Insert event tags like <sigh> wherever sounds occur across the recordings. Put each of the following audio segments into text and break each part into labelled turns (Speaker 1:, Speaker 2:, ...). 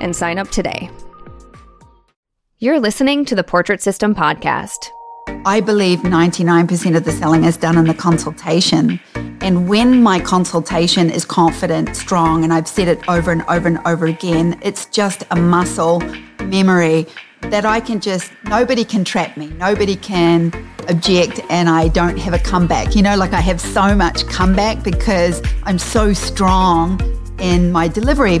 Speaker 1: and sign up today. You're listening to the Portrait System Podcast.
Speaker 2: I believe 99% of the selling is done in the consultation. And when my consultation is confident, strong, and I've said it over and over and over again, it's just a muscle memory that I can just, nobody can trap me. Nobody can object and I don't have a comeback. You know, like I have so much comeback because I'm so strong in my delivery.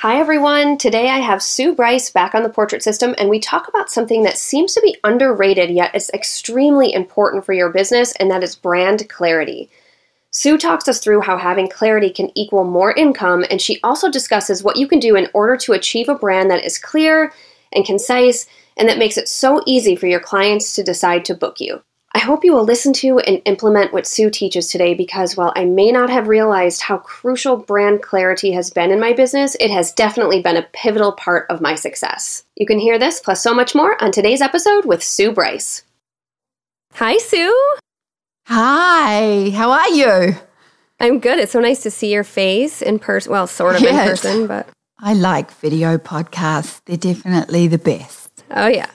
Speaker 1: Hi, everyone. Today I have Sue Bryce back on the portrait system, and we talk about something that seems to be underrated, yet is extremely important for your business, and that is brand clarity. Sue talks us through how having clarity can equal more income, and she also discusses what you can do in order to achieve a brand that is clear and concise and that makes it so easy for your clients to decide to book you. I hope you will listen to and implement what Sue teaches today because while I may not have realized how crucial brand clarity has been in my business, it has definitely been a pivotal part of my success. You can hear this plus so much more on today's episode with Sue Bryce. Hi, Sue.
Speaker 2: Hi, how are you?
Speaker 1: I'm good. It's so nice to see your face in person. Well, sort of yes. in person, but.
Speaker 2: I like video podcasts. They're definitely the best.
Speaker 1: Oh, yeah.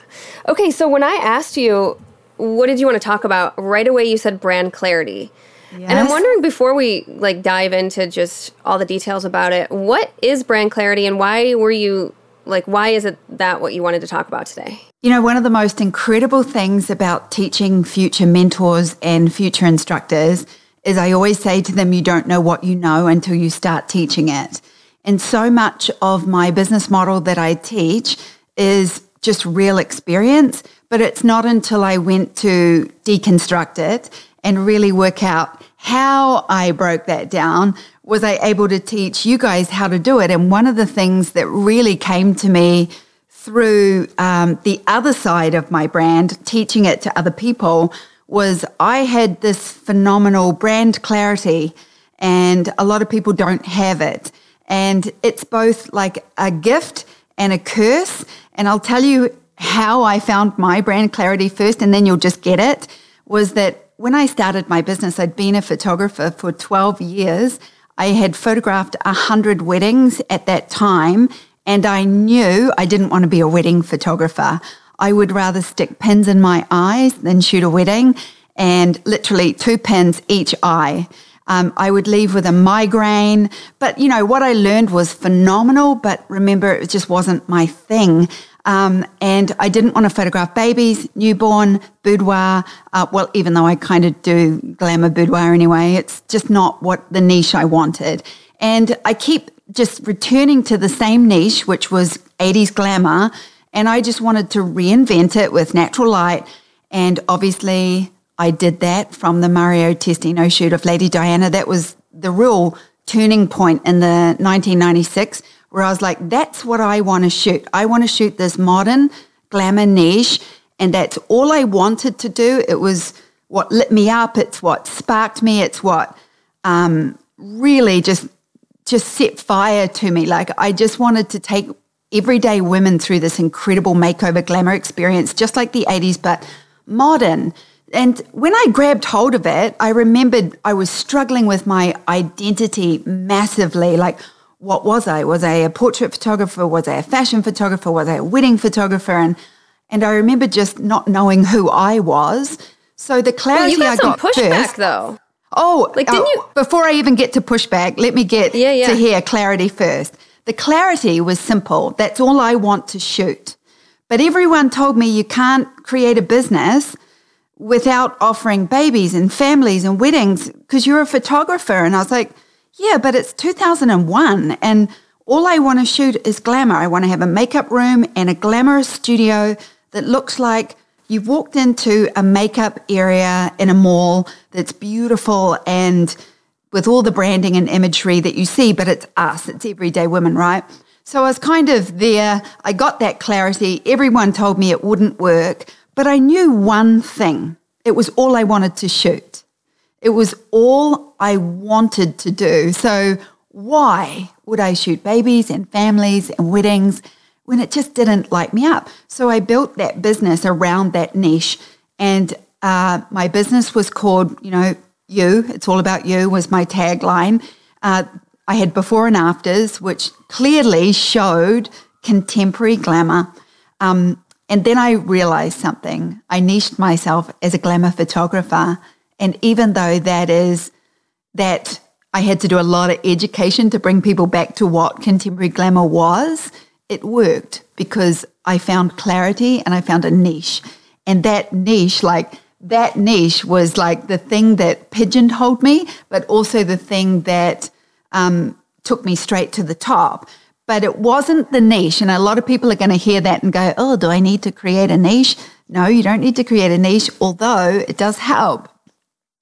Speaker 1: Okay, so when I asked you what did you want to talk about? Right away, you said brand clarity. Yes. And I'm wondering before we like dive into just all the details about it, what is brand clarity and why were you like why is it that what you wanted to talk about today?
Speaker 2: You know, one of the most incredible things about teaching future mentors and future instructors is I always say to them you don't know what you know until you start teaching it. And so much of my business model that I teach is just real experience but it's not until I went to deconstruct it and really work out how I broke that down was I able to teach you guys how to do it. And one of the things that really came to me through um, the other side of my brand, teaching it to other people, was I had this phenomenal brand clarity, and a lot of people don't have it. And it's both like a gift and a curse. And I'll tell you how I found my brand clarity first, and then you'll just get it, was that when I started my business, I'd been a photographer for 12 years. I had photographed 100 weddings at that time, and I knew I didn't want to be a wedding photographer. I would rather stick pins in my eyes than shoot a wedding, and literally two pins each eye. Um, I would leave with a migraine. But, you know, what I learned was phenomenal, but remember, it just wasn't my thing. Um, and I didn't want to photograph babies, newborn, boudoir. Uh, well, even though I kind of do glamour boudoir anyway, it's just not what the niche I wanted. And I keep just returning to the same niche, which was 80s glamour. And I just wanted to reinvent it with natural light. And obviously, I did that from the Mario Testino shoot of Lady Diana. That was the real turning point in the 1996 where I was like, that's what I want to shoot. I want to shoot this modern glamour niche. And that's all I wanted to do. It was what lit me up. It's what sparked me. It's what um, really just just set fire to me. Like I just wanted to take everyday women through this incredible makeover glamour experience, just like the 80s, but modern. And when I grabbed hold of it, I remembered I was struggling with my identity massively. Like, what was I? Was I a portrait photographer? Was I a fashion photographer? Was I a wedding photographer? And and I remember just not knowing who I was. So the clarity
Speaker 1: well, you got
Speaker 2: I
Speaker 1: got pushback first, though.
Speaker 2: Oh, like didn't oh, you? Before I even get to pushback, let me get yeah, yeah. to hear clarity first. The clarity was simple. That's all I want to shoot. But everyone told me you can't create a business without offering babies and families and weddings because you're a photographer. And I was like, yeah, but it's 2001 and all I want to shoot is glamour. I want to have a makeup room and a glamorous studio that looks like you've walked into a makeup area in a mall that's beautiful and with all the branding and imagery that you see, but it's us, it's everyday women, right? So I was kind of there. I got that clarity. Everyone told me it wouldn't work, but I knew one thing. It was all I wanted to shoot. It was all I wanted to do. So why would I shoot babies and families and weddings when it just didn't light me up? So I built that business around that niche. And uh, my business was called, you know, You, It's All About You was my tagline. Uh, I had before and afters, which clearly showed contemporary glamour. Um, and then I realized something. I niched myself as a glamour photographer. And even though that is that I had to do a lot of education to bring people back to what contemporary glamour was, it worked because I found clarity and I found a niche. And that niche, like that niche was like the thing that pigeonholed me, but also the thing that um, took me straight to the top. But it wasn't the niche. And a lot of people are going to hear that and go, oh, do I need to create a niche? No, you don't need to create a niche, although it does help.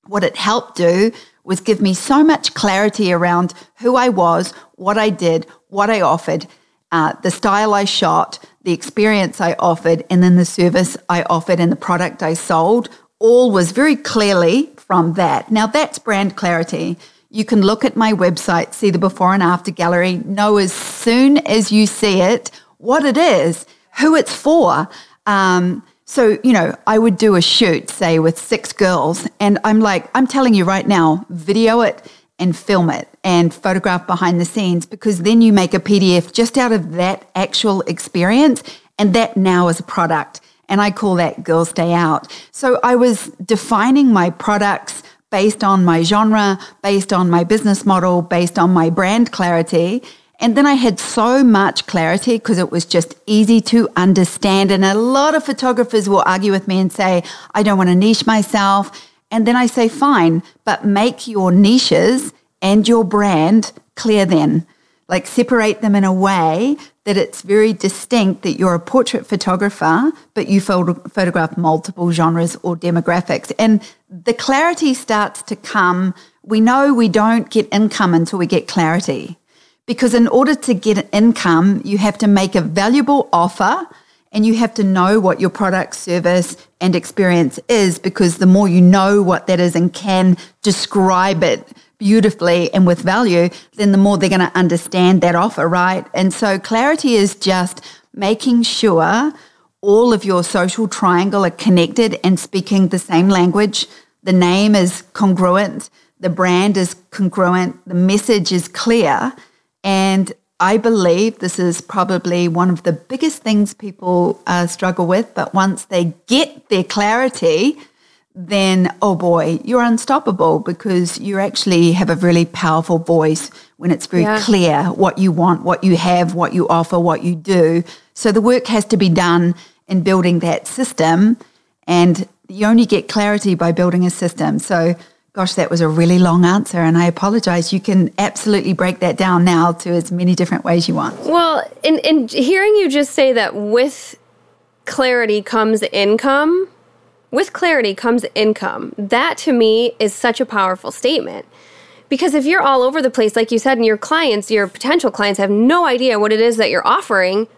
Speaker 2: What it helped do was give me so much clarity around who I was, what I did, what I offered, uh, the style I shot, the experience I offered, and then the service I offered and the product I sold. All was very clearly from that. Now, that's brand clarity. You can look at my website, see the before and after gallery, know as soon as you see it what it is, who it's for. Um, so, you know, I would do a shoot, say, with six girls, and I'm like, I'm telling you right now, video it and film it and photograph behind the scenes because then you make a PDF just out of that actual experience, and that now is a product. And I call that Girls Day Out. So I was defining my products based on my genre, based on my business model, based on my brand clarity. And then I had so much clarity because it was just easy to understand. And a lot of photographers will argue with me and say, I don't want to niche myself. And then I say, fine, but make your niches and your brand clear then. Like separate them in a way that it's very distinct that you're a portrait photographer, but you photograph multiple genres or demographics. And the clarity starts to come. We know we don't get income until we get clarity. Because in order to get income, you have to make a valuable offer and you have to know what your product, service, and experience is because the more you know what that is and can describe it beautifully and with value, then the more they're going to understand that offer, right? And so clarity is just making sure all of your social triangle are connected and speaking the same language. The name is congruent, the brand is congruent, the message is clear. And I believe this is probably one of the biggest things people uh, struggle with. But once they get their clarity, then oh boy, you're unstoppable because you actually have a really powerful voice when it's very yeah. clear what you want, what you have, what you offer, what you do. So the work has to be done in building that system. And you only get clarity by building a system. So, gosh, that was a really long answer. And I apologize. You can absolutely break that down now to as many different ways you want.
Speaker 1: Well, in, in hearing you just say that with clarity comes income with clarity comes income. That to me is such a powerful statement. Because if you're all over the place, like you said, and your clients, your potential clients have no idea what it is that you're offering,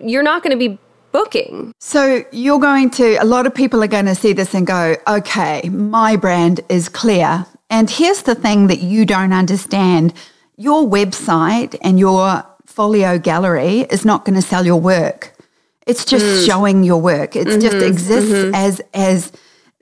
Speaker 1: you're not going to be booking.
Speaker 2: So you're going to, a lot of people are going to see this and go, okay, my brand is clear. And here's the thing that you don't understand your website and your folio gallery is not going to sell your work. It's just mm. showing your work. It mm-hmm, just exists mm-hmm. as as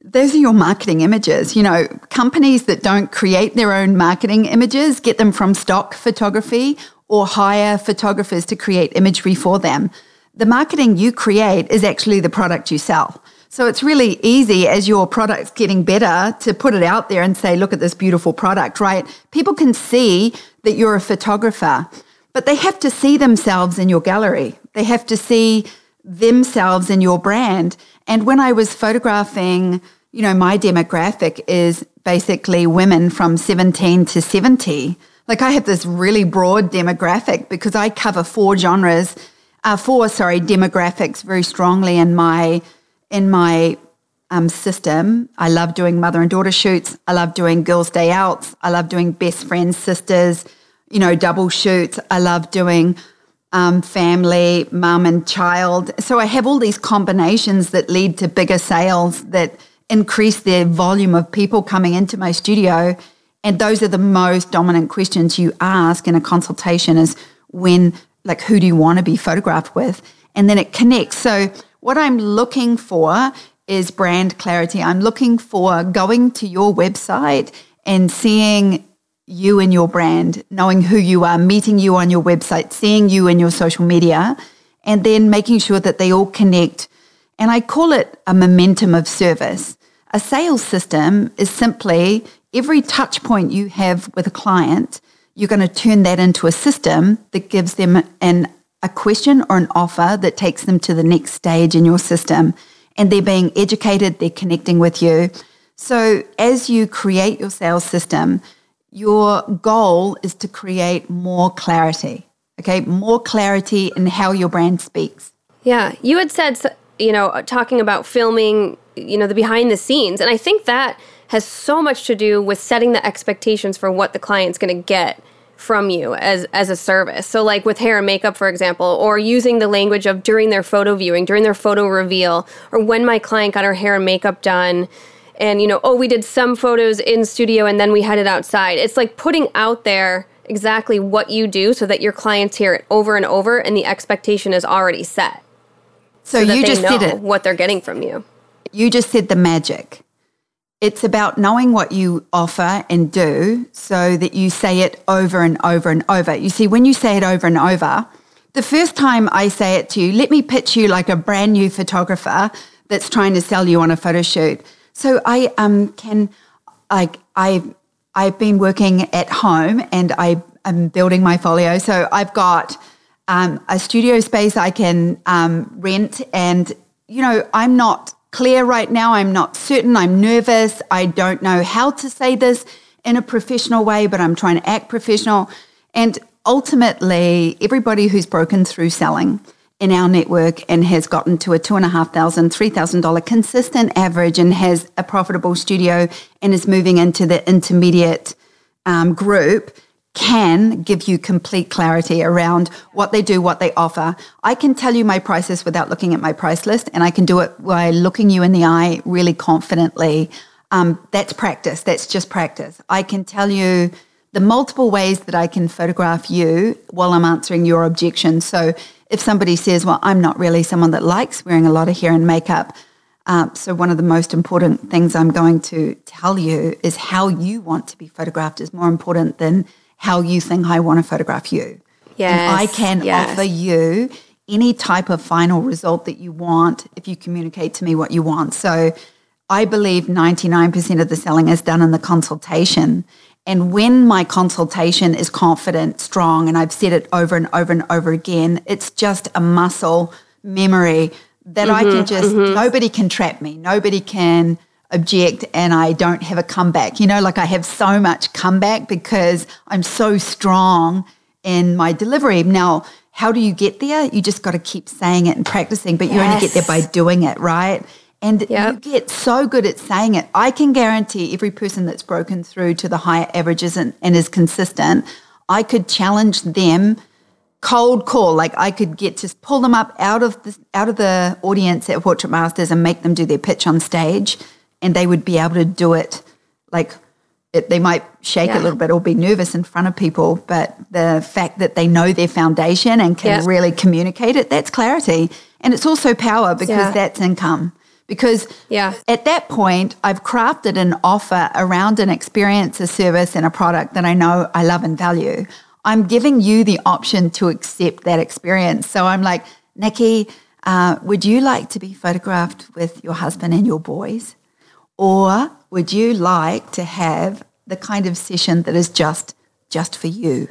Speaker 2: those are your marketing images. You know, companies that don't create their own marketing images get them from stock photography or hire photographers to create imagery for them. The marketing you create is actually the product you sell. So it's really easy as your product's getting better to put it out there and say, look at this beautiful product, right? People can see that you're a photographer, but they have to see themselves in your gallery. They have to see themselves in your brand. And when I was photographing, you know, my demographic is basically women from 17 to 70. Like I have this really broad demographic because I cover four genres, uh, four, sorry, demographics very strongly in my, in my um, system. I love doing mother and daughter shoots. I love doing girls' day outs. I love doing best friends, sisters, you know, double shoots. I love doing um, family, mum and child. So I have all these combinations that lead to bigger sales that increase the volume of people coming into my studio. And those are the most dominant questions you ask in a consultation is when, like, who do you want to be photographed with? And then it connects. So what I'm looking for is brand clarity. I'm looking for going to your website and seeing you and your brand, knowing who you are, meeting you on your website, seeing you in your social media, and then making sure that they all connect. And I call it a momentum of service. A sales system is simply every touch point you have with a client, you're going to turn that into a system that gives them an a question or an offer that takes them to the next stage in your system. And they're being educated, they're connecting with you. So as you create your sales system, your goal is to create more clarity, okay? More clarity in how your brand speaks.
Speaker 1: Yeah, you had said, you know, talking about filming, you know, the behind the scenes. And I think that has so much to do with setting the expectations for what the client's going to get from you as as a service. So like with hair and makeup for example or using the language of during their photo viewing, during their photo reveal or when my client got her hair and makeup done and you know oh we did some photos in studio and then we had it outside. It's like putting out there exactly what you do so that your clients hear it over and over and the expectation is already set.
Speaker 2: So, so you just said it.
Speaker 1: what they're getting from you.
Speaker 2: You just said the magic. It's about knowing what you offer and do so that you say it over and over and over. You see when you say it over and over the first time i say it to you let me pitch you like a brand new photographer that's trying to sell you on a photo shoot so I um, can, like, I, I've been working at home and I am building my folio. So I've got um, a studio space I can um, rent, and you know, I'm not clear right now. I'm not certain. I'm nervous. I don't know how to say this in a professional way, but I'm trying to act professional. And ultimately, everybody who's broken through selling in our network and has gotten to a two and a half thousand, three thousand dollar consistent average and has a profitable studio and is moving into the intermediate um, group can give you complete clarity around what they do, what they offer. I can tell you my prices without looking at my price list, and I can do it by looking you in the eye really confidently. Um, that's practice. That's just practice. I can tell you the multiple ways that I can photograph you while I'm answering your objections. So if somebody says, well, I'm not really someone that likes wearing a lot of hair and makeup, uh, so one of the most important things I'm going to tell you is how you want to be photographed is more important than how you think I want to photograph you.
Speaker 1: Yes,
Speaker 2: and I can yes. offer you any type of final result that you want if you communicate to me what you want. So I believe 99% of the selling is done in the consultation. And when my consultation is confident, strong, and I've said it over and over and over again, it's just a muscle memory that mm-hmm, I can mm-hmm, just, mm-hmm. nobody can trap me. Nobody can object and I don't have a comeback. You know, like I have so much comeback because I'm so strong in my delivery. Now, how do you get there? You just got to keep saying it and practicing, but yes. you only get there by doing it, right? And yep. you get so good at saying it. I can guarantee every person that's broken through to the higher averages and, and is consistent, I could challenge them cold call. Like I could get just pull them up out of the out of the audience at Portrait Masters and make them do their pitch on stage, and they would be able to do it like it, they might shake yeah. a little bit or be nervous in front of people, but the fact that they know their foundation and can yeah. really communicate it, that's clarity. And it's also power because yeah. that's income. Because yeah. at that point, I've crafted an offer around an experience, a service, and a product that I know I love and value. I'm giving you the option to accept that experience. So I'm like, Nikki, uh, would you like to be photographed with your husband and your boys? Or would you like to have the kind of session that is just just for you?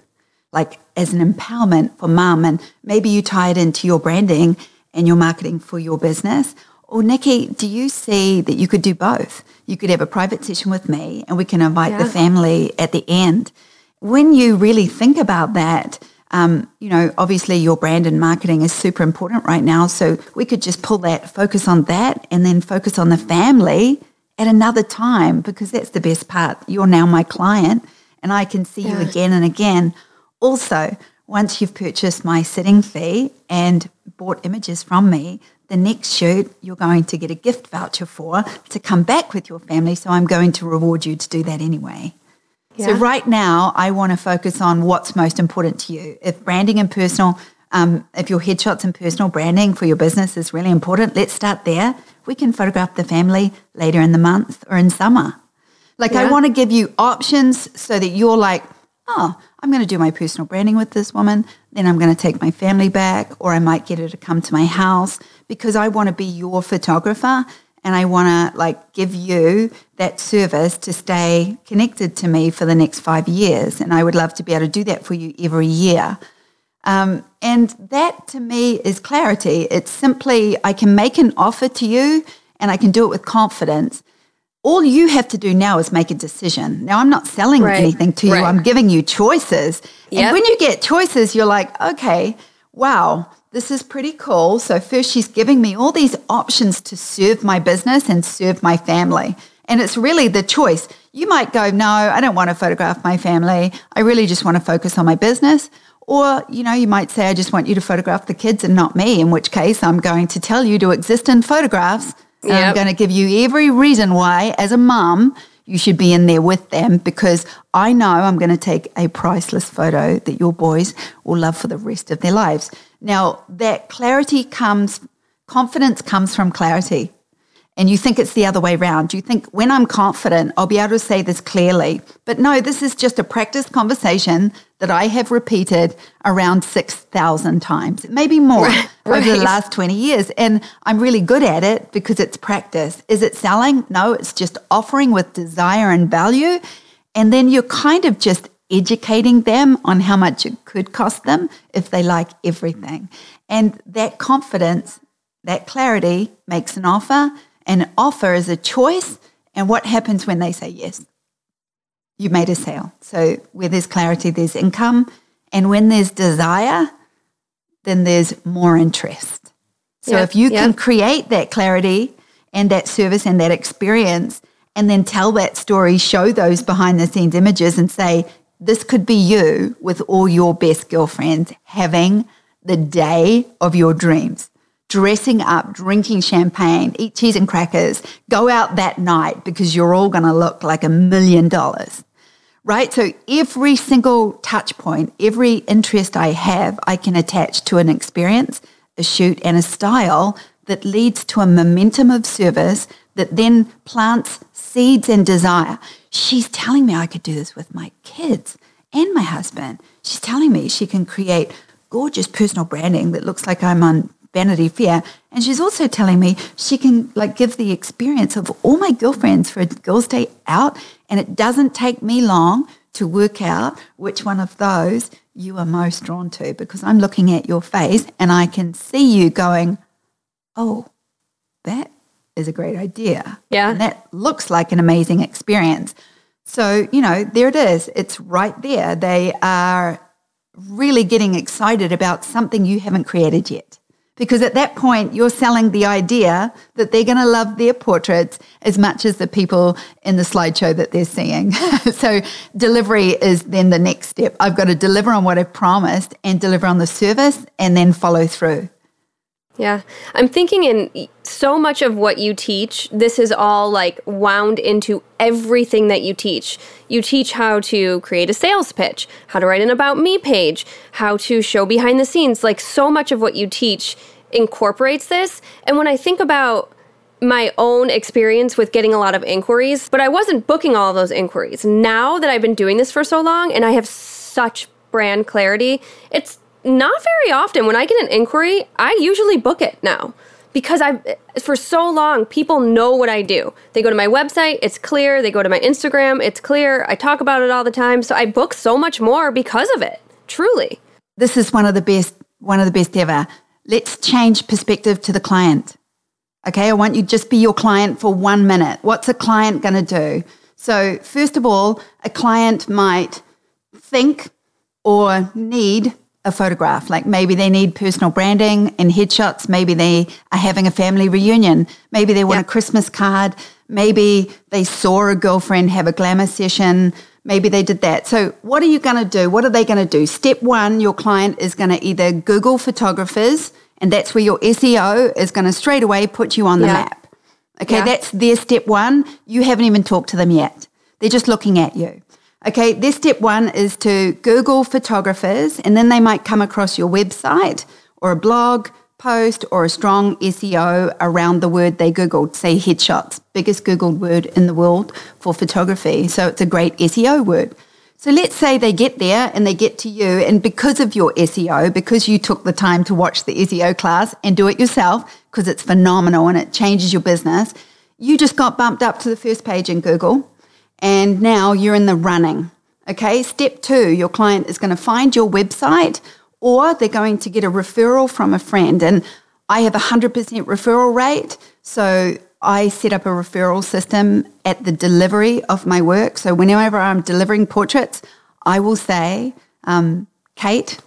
Speaker 2: Like as an empowerment for mum and maybe you tie it into your branding and your marketing for your business. Or Nikki, do you see that you could do both? You could have a private session with me and we can invite yeah. the family at the end. When you really think about that, um, you know, obviously your brand and marketing is super important right now. So we could just pull that, focus on that, and then focus on the family at another time because that's the best part. You're now my client and I can see yeah. you again and again. Also, once you've purchased my sitting fee and bought images from me, the next shoot you're going to get a gift voucher for to come back with your family. So I'm going to reward you to do that anyway. Yeah. So right now, I want to focus on what's most important to you. If branding and personal, um, if your headshots and personal branding for your business is really important, let's start there. We can photograph the family later in the month or in summer. Like yeah. I want to give you options so that you're like, oh, I'm going to do my personal branding with this woman. Then I'm going to take my family back, or I might get her to come to my house because I want to be your photographer and I want to like give you that service to stay connected to me for the next five years. And I would love to be able to do that for you every year. Um, and that to me is clarity. It's simply I can make an offer to you and I can do it with confidence. All you have to do now is make a decision. Now, I'm not selling right. anything to you, right. I'm giving you choices. Yep. And when you get choices, you're like, okay, wow, this is pretty cool. So, first, she's giving me all these options to serve my business and serve my family. And it's really the choice. You might go, No, I don't want to photograph my family. I really just want to focus on my business. Or, you know, you might say, I just want you to photograph the kids and not me, in which case I'm going to tell you to exist in photographs. Yep. I'm going to give you every reason why, as a mum, you should be in there with them because I know I'm going to take a priceless photo that your boys will love for the rest of their lives. Now, that clarity comes, confidence comes from clarity. And you think it's the other way around. You think when I'm confident, I'll be able to say this clearly. But no, this is just a practice conversation that I have repeated around 6,000 times, maybe more right, <laughs> over the last 20 years. And I'm really good at it because it's practice. Is it selling? No, it's just offering with desire and value. And then you're kind of just educating them on how much it could cost them if they like everything. And that confidence, that clarity makes an offer. An offer is a choice. And what happens when they say yes? You made a sale. So where there's clarity, there's income. And when there's desire, then there's more interest. So yep, if you yep. can create that clarity and that service and that experience, and then tell that story, show those behind the scenes images, and say, this could be you with all your best girlfriends having the day of your dreams. Dressing up, drinking champagne, eat cheese and crackers, go out that night because you're all going to look like a million dollars. Right? So every single touch point, every interest I have, I can attach to an experience, a shoot, and a style that leads to a momentum of service that then plants seeds and desire. She's telling me I could do this with my kids and my husband. She's telling me she can create gorgeous personal branding that looks like I'm on Vanity Fair. And she's also telling me she can like give the experience of all my girlfriends for a girls' day out. And it doesn't take me long to work out which one of those you are most drawn to because I'm looking at your face and I can see you going, oh, that is a great idea.
Speaker 1: Yeah.
Speaker 2: And that looks like an amazing experience. So, you know, there it is. It's right there. They are really getting excited about something you haven't created yet. Because at that point, you're selling the idea that they're going to love their portraits as much as the people in the slideshow that they're seeing. <laughs> so, delivery is then the next step. I've got to deliver on what I've promised and deliver on the service and then follow through.
Speaker 1: Yeah. I'm thinking in so much of what you teach, this is all like wound into everything that you teach. You teach how to create a sales pitch, how to write an about me page, how to show behind the scenes. Like so much of what you teach incorporates this. And when I think about my own experience with getting a lot of inquiries, but I wasn't booking all those inquiries. Now that I've been doing this for so long and I have such brand clarity, it's not very often when I get an inquiry, I usually book it now because I for so long people know what I do. They go to my website, it's clear, they go to my Instagram, it's clear. I talk about it all the time, so I book so much more because of it. Truly.
Speaker 2: This is one of the best one of the best ever. Let's change perspective to the client. Okay, I want you just be your client for 1 minute. What's a client going to do? So, first of all, a client might think or need a photograph. Like maybe they need personal branding and headshots. Maybe they are having a family reunion. Maybe they want yep. a Christmas card. Maybe they saw a girlfriend have a glamour session. Maybe they did that. So, what are you going to do? What are they going to do? Step one, your client is going to either Google photographers, and that's where your SEO is going to straight away put you on the map. Okay, that's their step one. You haven't even talked to them yet. They're just looking at you. Okay, this step one is to Google photographers, and then they might come across your website or a blog post or a strong SEO around the word they Googled, say headshots, biggest Googled word in the world for photography. So it's a great SEO word. So let's say they get there and they get to you, and because of your SEO, because you took the time to watch the SEO class and do it yourself, because it's phenomenal and it changes your business, you just got bumped up to the first page in Google and now you're in the running. Okay, step two your client is going to find your website or they're going to get a referral from a friend. And I have a 100% referral rate. So I set up a referral system at the delivery of my work. So whenever I'm delivering portraits, I will say, um, Kate,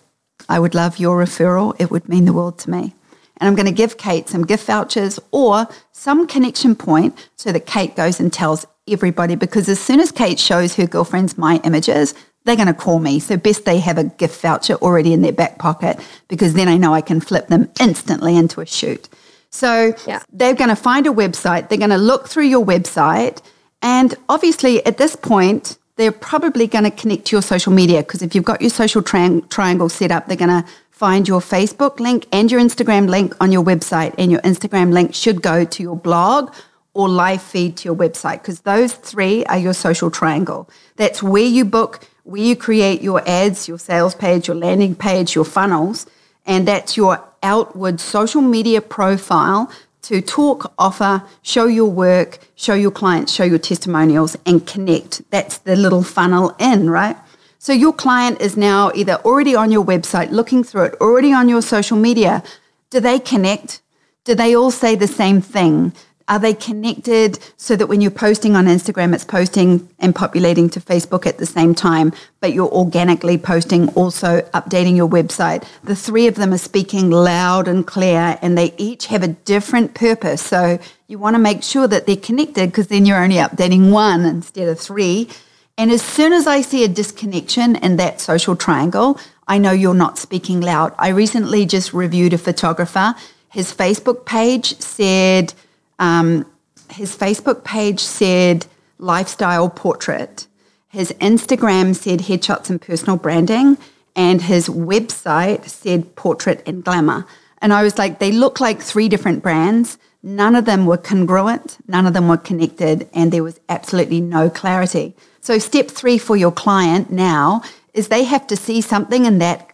Speaker 2: I would love your referral. It would mean the world to me. And I'm going to give Kate some gift vouchers or some connection point so that Kate goes and tells everybody because as soon as Kate shows her girlfriends my images, they're going to call me. So best they have a gift voucher already in their back pocket because then I know I can flip them instantly into a shoot. So yeah. they're going to find a website, they're going to look through your website, and obviously at this point, they're probably going to connect to your social media because if you've got your social tri- triangle set up, they're going to find your Facebook link and your Instagram link on your website, and your Instagram link should go to your blog or live feed to your website because those three are your social triangle. That's where you book, where you create your ads, your sales page, your landing page, your funnels, and that's your outward social media profile to talk, offer, show your work, show your clients, show your testimonials, and connect. That's the little funnel in, right? So your client is now either already on your website, looking through it, already on your social media. Do they connect? Do they all say the same thing? Are they connected so that when you're posting on Instagram, it's posting and populating to Facebook at the same time, but you're organically posting, also updating your website? The three of them are speaking loud and clear, and they each have a different purpose. So you want to make sure that they're connected because then you're only updating one instead of three. And as soon as I see a disconnection in that social triangle, I know you're not speaking loud. I recently just reviewed a photographer. His Facebook page said, um, his Facebook page said lifestyle portrait. His Instagram said headshots and personal branding. And his website said portrait and glamour. And I was like, they look like three different brands. None of them were congruent, none of them were connected, and there was absolutely no clarity. So, step three for your client now is they have to see something in that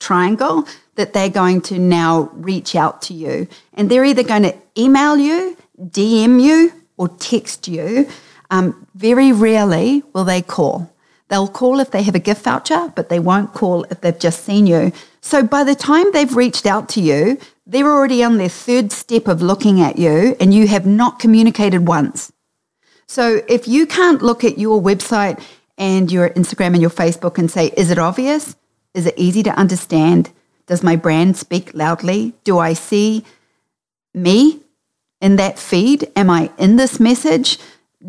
Speaker 2: triangle that they're going to now reach out to you. And they're either going to email you, DM you, or text you. Um, very rarely will they call. They'll call if they have a gift voucher, but they won't call if they've just seen you. So by the time they've reached out to you, they're already on their third step of looking at you and you have not communicated once. So if you can't look at your website and your Instagram and your Facebook and say, is it obvious? Is it easy to understand? Does my brand speak loudly? Do I see me in that feed? Am I in this message?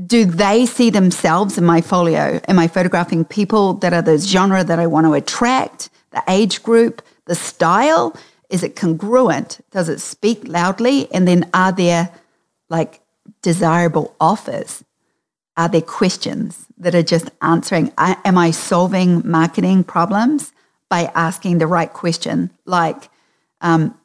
Speaker 2: Do they see themselves in my folio? Am I photographing people that are the genre that I want to attract, the age group, the style? Is it congruent? Does it speak loudly? And then are there like desirable offers? Are there questions that are just answering? Am I solving marketing problems by asking the right question? Like, um,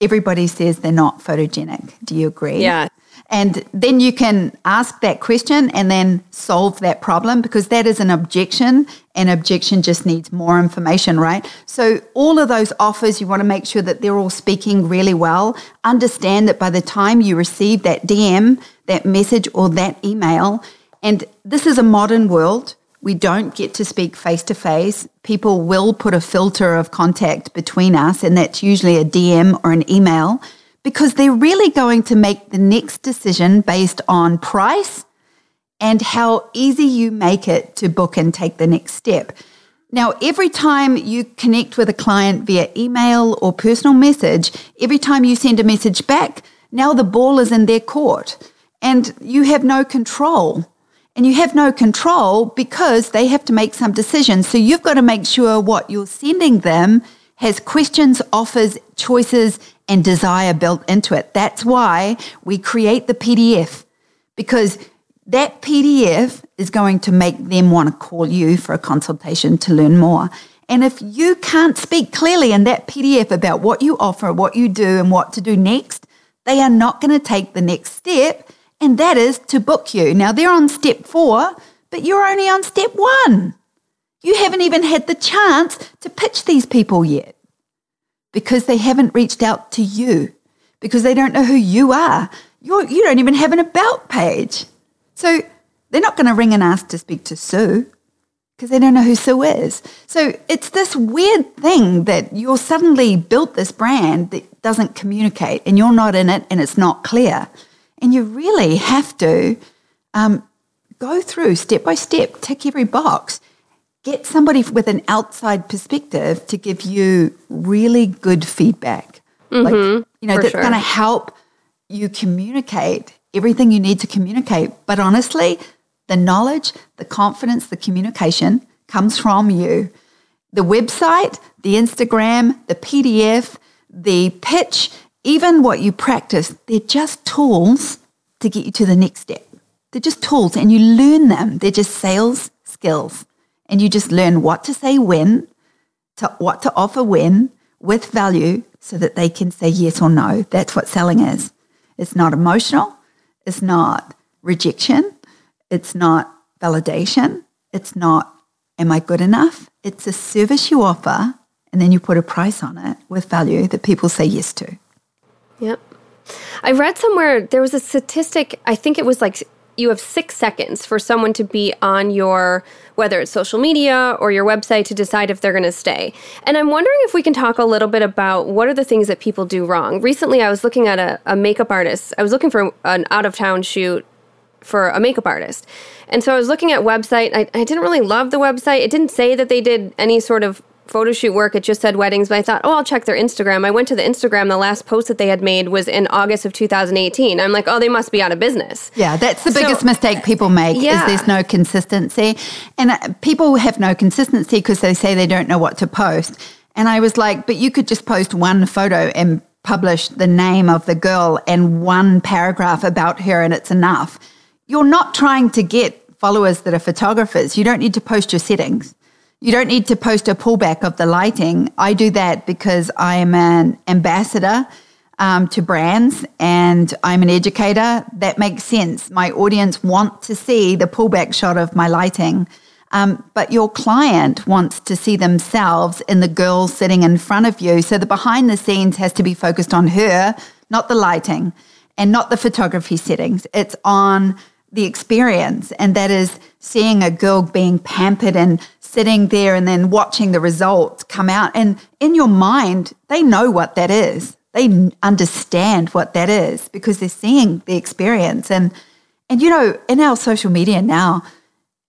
Speaker 2: everybody says they're not photogenic. Do you agree?
Speaker 1: Yeah.
Speaker 2: And then you can ask that question and then solve that problem because that is an objection and objection just needs more information, right? So all of those offers, you want to make sure that they're all speaking really well. Understand that by the time you receive that DM, that message or that email, and this is a modern world, we don't get to speak face to face. People will put a filter of contact between us, and that's usually a DM or an email because they're really going to make the next decision based on price and how easy you make it to book and take the next step. Now, every time you connect with a client via email or personal message, every time you send a message back, now the ball is in their court and you have no control. And you have no control because they have to make some decisions. So you've got to make sure what you're sending them has questions, offers, choices, and desire built into it. That's why we create the PDF because that PDF is going to make them want to call you for a consultation to learn more. And if you can't speak clearly in that PDF about what you offer, what you do, and what to do next, they are not going to take the next step, and that is to book you. Now, they're on step four, but you're only on step one. You haven't even had the chance to pitch these people yet because they haven't reached out to you, because they don't know who you are. You're, you don't even have an about page. So they're not going to ring and ask to speak to Sue because they don't know who Sue is. So it's this weird thing that you're suddenly built this brand that doesn't communicate and you're not in it and it's not clear. And you really have to um, go through step by step, tick every box get somebody with an outside perspective to give you really good feedback.
Speaker 1: Mm-hmm, like,
Speaker 2: you know, that's sure. going to help you communicate everything you need to communicate. But honestly, the knowledge, the confidence, the communication comes from you. The website, the Instagram, the PDF, the pitch, even what you practice, they're just tools to get you to the next step. They're just tools and you learn them. They're just sales skills and you just learn what to say when, to what to offer when with value so that they can say yes or no. That's what selling is. It's not emotional. It's not rejection. It's not validation. It's not, am I good enough? It's a service you offer and then you put a price on it with value that people say yes to.
Speaker 1: Yep. I read somewhere there was a statistic, I think it was like you have six seconds for someone to be on your whether it's social media or your website to decide if they're going to stay. And i'm wondering if we can talk a little bit about what are the things that people do wrong. Recently i was looking at a, a makeup artist. I was looking for an out of town shoot for a makeup artist. And so i was looking at website I, I didn't really love the website. It didn't say that they did any sort of photo shoot work. It just said weddings, but I thought, oh, I'll check their Instagram. I went to the Instagram. The last post that they had made was in August of 2018. I'm like, oh, they must be out of business.
Speaker 2: Yeah, that's the biggest so, mistake people make yeah. is there's no consistency. And uh, people have no consistency because they say they don't know what to post. And I was like, but you could just post one photo and publish the name of the girl and one paragraph about her and it's enough. You're not trying to get followers that are photographers. You don't need to post your settings. You don't need to post a pullback of the lighting. I do that because I am an ambassador um, to brands and I'm an educator. That makes sense. My audience want to see the pullback shot of my lighting. Um, but your client wants to see themselves in the girl sitting in front of you. So the behind the scenes has to be focused on her, not the lighting and not the photography settings. It's on the experience. And that is seeing a girl being pampered and sitting there and then watching the results come out. And in your mind, they know what that is. They understand what that is because they're seeing the experience. And, and you know, in our social media now,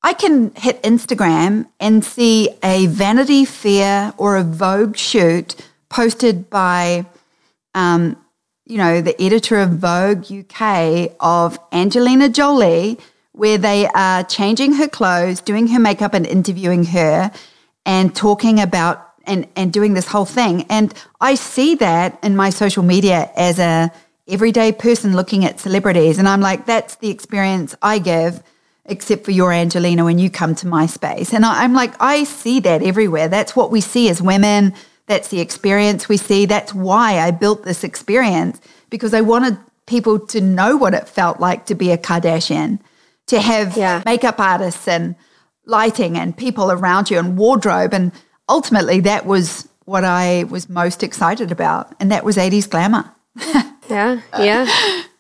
Speaker 2: I can hit Instagram and see a Vanity Fair or a Vogue shoot posted by, um, you know, the editor of Vogue UK of Angelina Jolie where they are changing her clothes, doing her makeup, and interviewing her and talking about and, and doing this whole thing. And I see that in my social media as a everyday person looking at celebrities. And I'm like, that's the experience I give, except for your Angelina when you come to my space. And I, I'm like, I see that everywhere. That's what we see as women. That's the experience we see. That's why I built this experience because I wanted people to know what it felt like to be a Kardashian, to have yeah. makeup artists and lighting and people around you and wardrobe. And ultimately, that was what I was most excited about. And that was 80s glamour. <laughs>
Speaker 1: yeah, yeah. <laughs>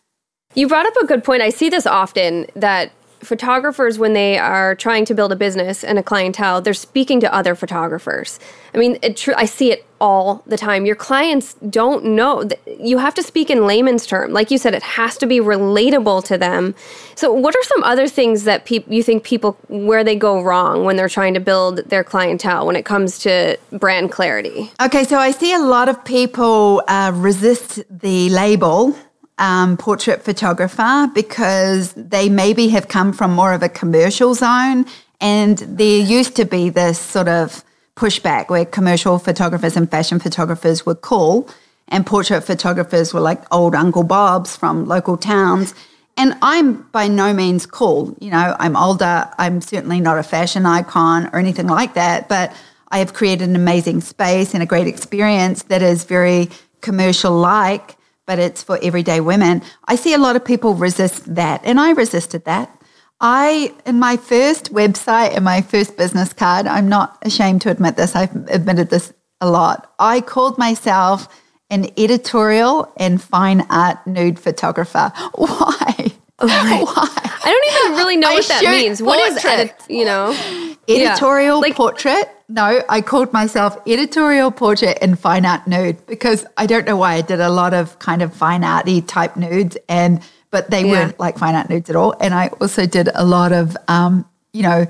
Speaker 1: You brought up a good point. I see this often that photographers when they are trying to build a business and a clientele they're speaking to other photographers. I mean tr- i see it all the time. Your clients don't know you have to speak in layman's term. Like you said it has to be relatable to them. So what are some other things that pe- you think people where they go wrong when they're trying to build their clientele when it comes to brand clarity?
Speaker 2: Okay so i see a lot of people uh, resist the label um, portrait photographer because they maybe have come from more of a commercial zone. And there used to be this sort of pushback where commercial photographers and fashion photographers were cool, and portrait photographers were like old Uncle Bobs from local towns. And I'm by no means cool. You know, I'm older. I'm certainly not a fashion icon or anything like that, but I have created an amazing space and a great experience that is very commercial like but it's for everyday women. I see a lot of people resist that, and I resisted that. I, in my first website and my first business card, I'm not ashamed to admit this, I've admitted this a lot. I called myself an editorial and fine art nude photographer. <laughs> Why? <laughs>
Speaker 1: Why? I don't even really know I what that means. Portrait. What is edit, you know?
Speaker 2: Editorial yeah. like, portrait no, I called myself editorial portrait and fine art nude because I don't know why I did a lot of kind of fine arty type nudes and but they yeah. weren't like fine art nudes at all. And I also did a lot of um, you know,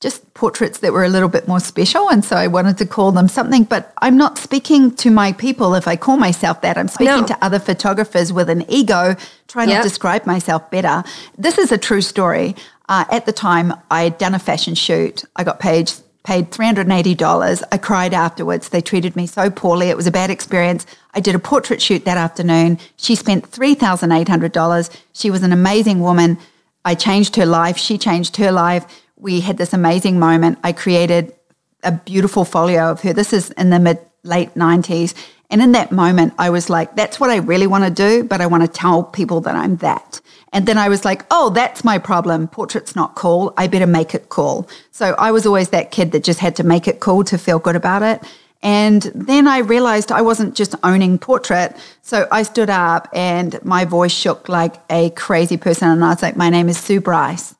Speaker 2: just portraits that were a little bit more special. And so I wanted to call them something, but I'm not speaking to my people if I call myself that. I'm speaking no. to other photographers with an ego, trying yep. to describe myself better. This is a true story. Uh, at the time, I had done a fashion shoot. I got paid paid $380. I cried afterwards. They treated me so poorly. It was a bad experience. I did a portrait shoot that afternoon. She spent $3,800. She was an amazing woman. I changed her life. She changed her life. We had this amazing moment. I created a beautiful folio of her. This is in the mid late 90s. And in that moment, I was like, that's what I really want to do, but I want to tell people that I'm that. And then I was like, oh, that's my problem. Portrait's not cool. I better make it cool. So I was always that kid that just had to make it cool to feel good about it. And then I realized I wasn't just owning portrait. So I stood up and my voice shook like a crazy person. And I was like, my name is Sue Bryce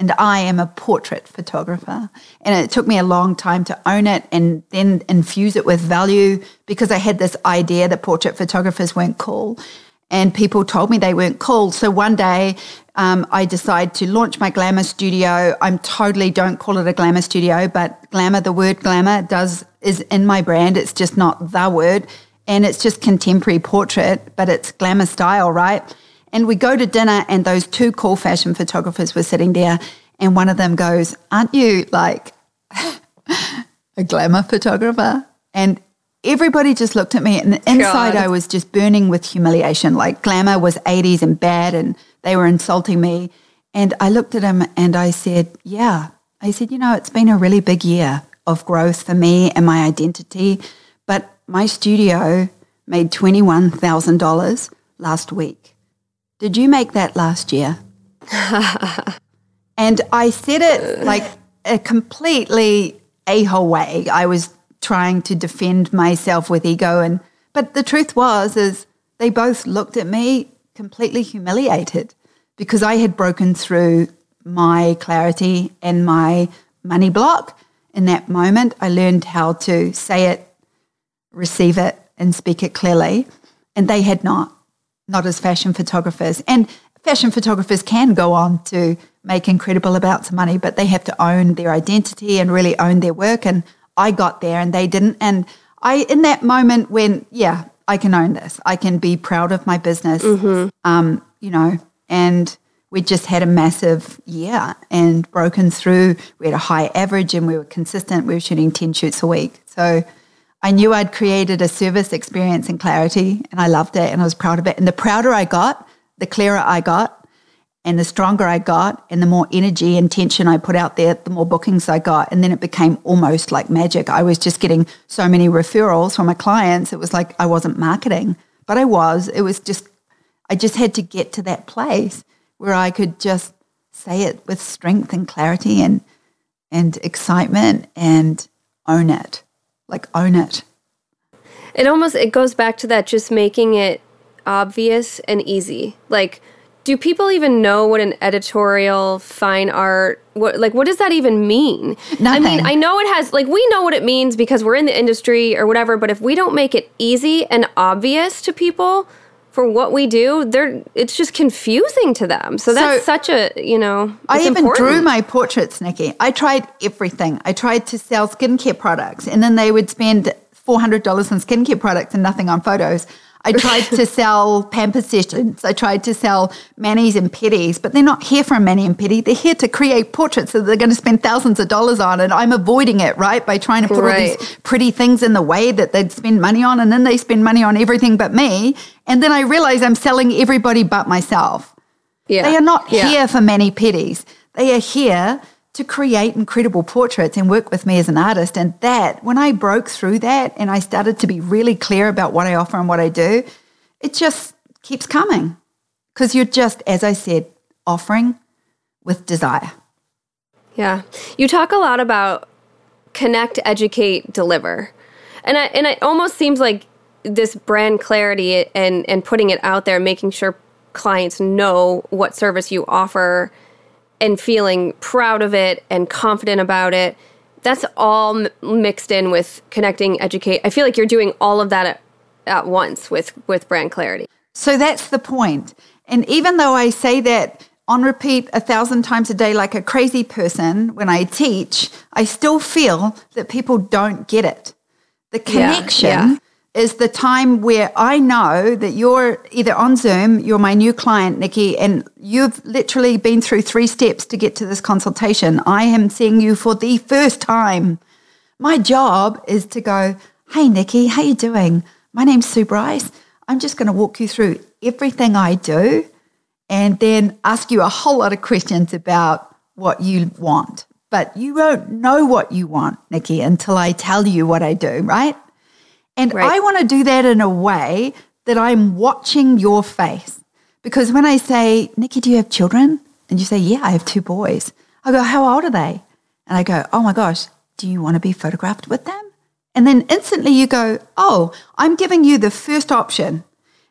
Speaker 2: and I am a portrait photographer. And it took me a long time to own it and then infuse it with value because I had this idea that portrait photographers weren't cool and people told me they weren't cool. So one day um, I decided to launch my glamour studio. I'm totally don't call it a glamour studio, but glamour, the word glamour does is in my brand. It's just not the word, and it's just contemporary portrait, but it's glamour style, right? And we go to dinner, and those two cool fashion photographers were sitting there, and one of them goes, "Aren't you like <laughs> a glamour photographer?" And everybody just looked at me and inside God. I was just burning with humiliation. Like glamour was 80s and bad and they were insulting me. And I looked at him and I said, Yeah. I said, You know, it's been a really big year of growth for me and my identity. But my studio made $21,000 last week. Did you make that last year? <laughs> and I said it like a completely a hole way. I was trying to defend myself with ego and but the truth was is they both looked at me completely humiliated because I had broken through my clarity and my money block in that moment. I learned how to say it, receive it, and speak it clearly. And they had not, not as fashion photographers. And fashion photographers can go on to make incredible amounts of money, but they have to own their identity and really own their work. And I got there and they didn't. And I, in that moment when, yeah, I can own this, I can be proud of my business, mm-hmm. um, you know, and we just had a massive year and broken through. We had a high average and we were consistent. We were shooting 10 shoots a week. So I knew I'd created a service experience in clarity and I loved it and I was proud of it. And the prouder I got, the clearer I got, and the stronger I got, and the more energy and tension I put out there, the more bookings I got. And then it became almost like magic. I was just getting so many referrals from my clients. It was like I wasn't marketing, but I was. It was just, I just had to get to that place where I could just say it with strength and clarity and and excitement and own it. Like own it.
Speaker 1: It almost it goes back to that just making it obvious and easy. Like do people even know what an editorial fine art what like what does that even mean
Speaker 2: Nothing. i
Speaker 1: mean i know it has like we know what it means because we're in the industry or whatever but if we don't make it easy and obvious to people for what we do, they're it's just confusing to them. So that's so such a you know.
Speaker 2: I even important. drew my portraits, Nikki. I tried everything. I tried to sell skincare products, and then they would spend four hundred dollars on skincare products and nothing on photos. I tried to <laughs> sell pamper sessions. I tried to sell manis and pedis, but they're not here for a mani and pedi. They're here to create portraits that they're going to spend thousands of dollars on. And I'm avoiding it, right? By trying to put right. all these pretty things in the way that they'd spend money on. And then they spend money on everything but me. And then I realize I'm selling everybody but myself. Yeah. They are not yeah. here for mani pedis. They are here to create incredible portraits and work with me as an artist. And that, when I broke through that and I started to be really clear about what I offer and what I do, it just keeps coming because you're just, as I said, offering with desire.
Speaker 1: Yeah. You talk a lot about connect, educate, deliver. And I, and it almost seems like this brand clarity and and putting it out there, making sure clients know what service you offer and feeling proud of it and confident about it. That's all m- mixed in with connecting, educate. I feel like you're doing all of that at, at once with with brand clarity.
Speaker 2: So that's the point. And even though I say that on repeat a thousand times a day like a crazy person when I teach, I still feel that people don't get it. The connection yeah, yeah is the time where I know that you're either on Zoom, you're my new client, Nikki, and you've literally been through three steps to get to this consultation. I am seeing you for the first time. My job is to go, hey, Nikki, how you doing? My name's Sue Bryce. I'm just going to walk you through everything I do and then ask you a whole lot of questions about what you want. But you won't know what you want, Nikki, until I tell you what I do, right? And right. I want to do that in a way that I'm watching your face. Because when I say, Nikki, do you have children? And you say, Yeah, I have two boys. I go, How old are they? And I go, Oh my gosh, do you want to be photographed with them? And then instantly you go, Oh, I'm giving you the first option.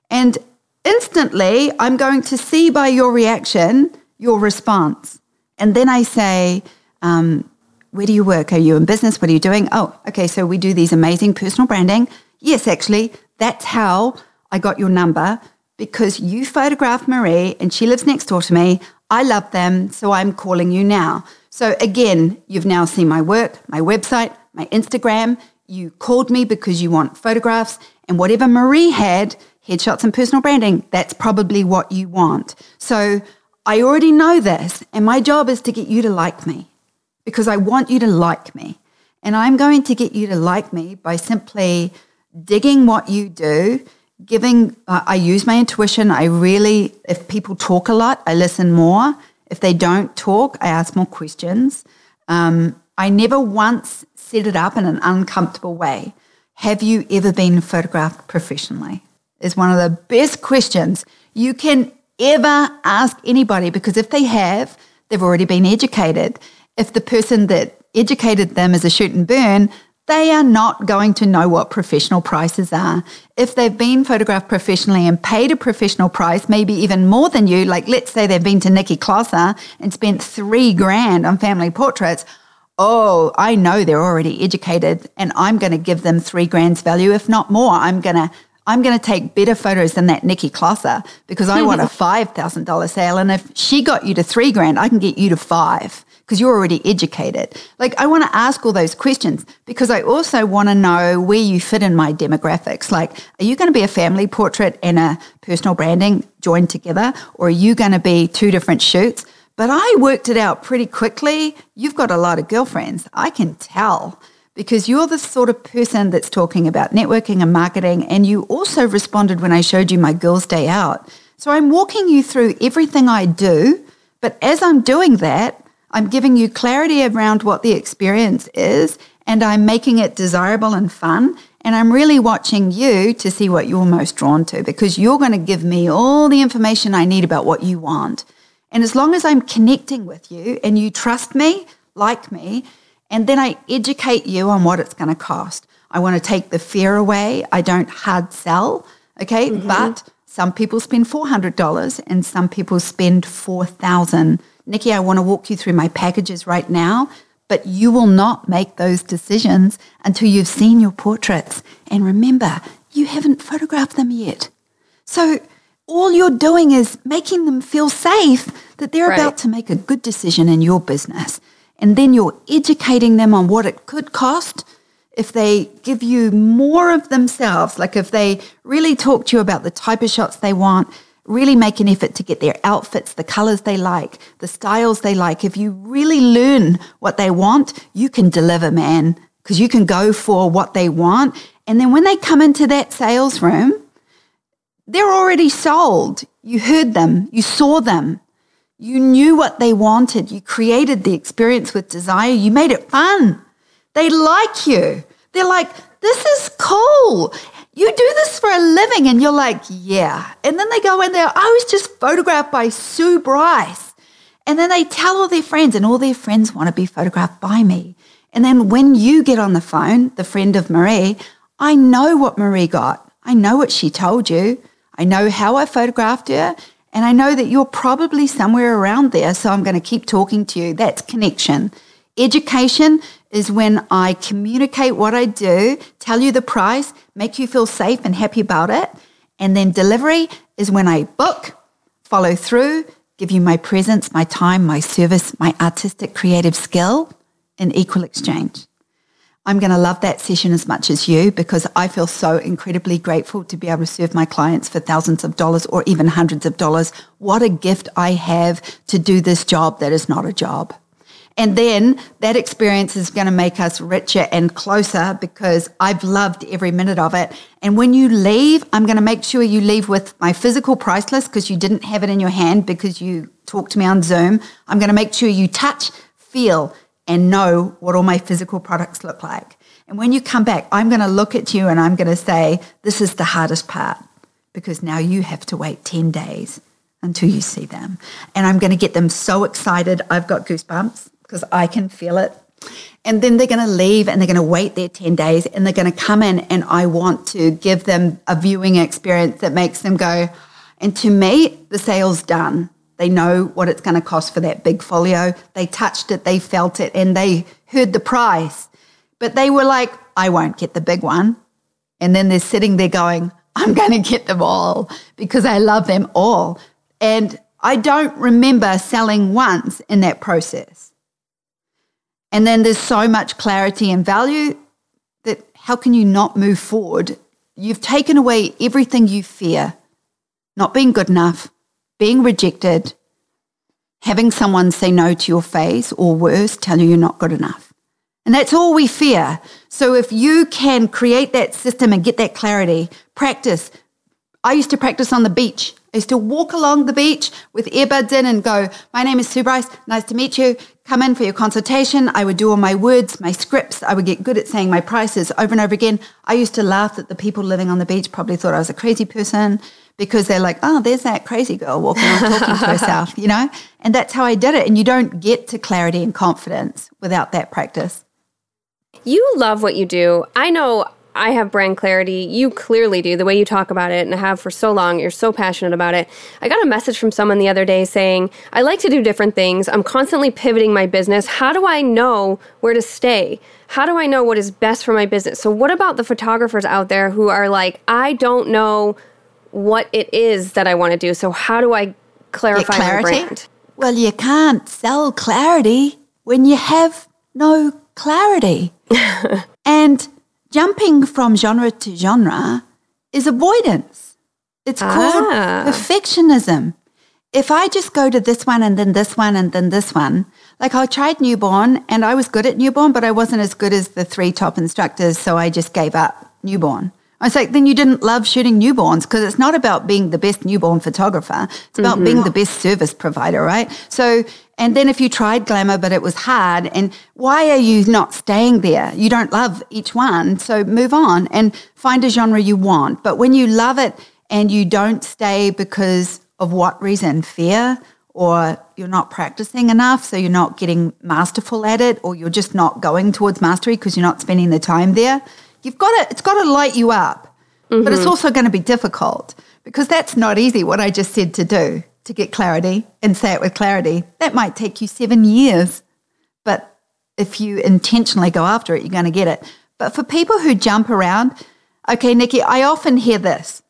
Speaker 2: And instantly I'm going to see by your reaction your response. And then I say, um, where do you work? Are you in business? What are you doing? Oh, okay. So we do these amazing personal branding. Yes, actually, that's how I got your number because you photographed Marie and she lives next door to me. I love them. So I'm calling you now. So again, you've now seen my work, my website, my Instagram. You called me because you want photographs and whatever Marie had, headshots and personal branding, that's probably what you want. So I already know this and my job is to get you to like me because I want you to like me. And I'm going to get you to like me by simply digging what you do, giving, uh, I use my intuition. I really, if people talk a lot, I listen more. If they don't talk, I ask more questions. Um, I never once set it up in an uncomfortable way. Have you ever been photographed professionally? Is one of the best questions you can ever ask anybody because if they have, they've already been educated if the person that educated them is a shoot and burn, they are not going to know what professional prices are. If they've been photographed professionally and paid a professional price, maybe even more than you, like let's say they've been to Nikki Closser and spent three grand on family portraits, oh, I know they're already educated and I'm going to give them three grand's value, if not more. I'm going to I'm going to take better photos than that Nikki Closser because I want a <laughs> $5,000 sale. And if she got you to three grand, I can get you to five because you're already educated. Like, I want to ask all those questions because I also want to know where you fit in my demographics. Like, are you going to be a family portrait and a personal branding joined together, or are you going to be two different shoots? But I worked it out pretty quickly. You've got a lot of girlfriends. I can tell because you're the sort of person that's talking about networking and marketing. And you also responded when I showed you my Girls' Day Out. So I'm walking you through everything I do. But as I'm doing that, I'm giving you clarity around what the experience is and I'm making it desirable and fun. And I'm really watching you to see what you're most drawn to because you're going to give me all the information I need about what you want. And as long as I'm connecting with you and you trust me, like me, and then I educate you on what it's going to cost. I want to take the fear away. I don't hard sell, okay? Mm-hmm. But some people spend $400 and some people spend 4000 Nikki, I want to walk you through my packages right now, but you will not make those decisions until you've seen your portraits. And remember, you haven't photographed them yet. So all you're doing is making them feel safe that they're right. about to make a good decision in your business. And then you're educating them on what it could cost if they give you more of themselves, like if they really talk to you about the type of shots they want, really make an effort to get their outfits, the colors they like, the styles they like. If you really learn what they want, you can deliver, man, because you can go for what they want. And then when they come into that sales room, they're already sold. You heard them, you saw them, you knew what they wanted. You created the experience with desire. You made it fun. They like you. They're like, this is cool. You do this for a living. And you're like, yeah. And then they go in there, oh, I was just photographed by Sue Bryce. And then they tell all their friends, and all their friends want to be photographed by me. And then when you get on the phone, the friend of Marie, I know what Marie got. I know what she told you. I know how I photographed her. And I know that you're probably somewhere around there, so I'm going to keep talking to you. That's connection. Education is when I communicate what I do, tell you the price, make you feel safe and happy about it. And then delivery is when I book, follow through, give you my presence, my time, my service, my artistic creative skill in equal exchange. I'm going to love that session as much as you because I feel so incredibly grateful to be able to serve my clients for thousands of dollars or even hundreds of dollars. What a gift I have to do this job that is not a job. And then that experience is going to make us richer and closer because I've loved every minute of it. And when you leave, I'm going to make sure you leave with my physical price list because you didn't have it in your hand because you talked to me on Zoom. I'm going to make sure you touch, feel, and know what all my physical products look like. And when you come back, I'm going to look at you and I'm going to say, this is the hardest part because now you have to wait 10 days until you see them. And I'm going to get them so excited. I've got goosebumps because I can feel it. And then they're going to leave and they're going to wait their 10 days and they're going to come in and I want to give them a viewing experience that makes them go, and to me, the sale's done. They know what it's going to cost for that big folio. They touched it, they felt it, and they heard the price. But they were like, I won't get the big one. And then they're sitting there going, I'm going to get them all because I love them all. And I don't remember selling once in that process. And then there's so much clarity and value that how can you not move forward? You've taken away everything you fear not being good enough, being rejected, having someone say no to your face, or worse, tell you you're not good enough. And that's all we fear. So if you can create that system and get that clarity, practice. I used to practice on the beach. I used to walk along the beach with earbuds in and go, My name is Sue Bryce. Nice to meet you. Come in for your consultation. I would do all my words, my scripts. I would get good at saying my prices over and over again. I used to laugh that the people living on the beach probably thought I was a crazy person because they're like, oh, there's that crazy girl walking around talking to herself, you know? And that's how I did it. And you don't get to clarity and confidence without that practice.
Speaker 1: You love what you do. I know I have brand clarity. You clearly do, the way you talk about it, and have for so long. You're so passionate about it. I got a message from someone the other day saying, I like to do different things. I'm constantly pivoting my business. How do I know where to stay? How do I know what is best for my business? So, what about the photographers out there who are like, I don't know what it is that I want to do. So how do I clarify my brand?
Speaker 2: Well, you can't sell clarity when you have no clarity. <laughs> and jumping from genre to genre is avoidance. It's called ah. perfectionism. If I just go to this one and then this one and then this one, Like I tried newborn and I was good at newborn, but I wasn't as good as the three top instructors. So I just gave up newborn. I was like, then you didn't love shooting newborns because it's not about being the best newborn photographer. It's about mm-hmm. being the best service provider, right? So, and then if you tried glamour, but it was hard, and why are you not staying there? You don't love each one. So move on and find a genre you want. But when you love it and you don't stay because of what reason? Fear or you're not practicing enough, so you're not getting masterful at it, or you're just not going towards mastery because you're not spending the time there. You've got to, it's got to light you up, mm-hmm. but it's mm-hmm. also going to be difficult because that's not easy. What I just said to do to get clarity and say it with clarity, that might take you seven years, but if you intentionally go after it, you're going to get it. But for people who jump around, okay, Nikki, I often hear this.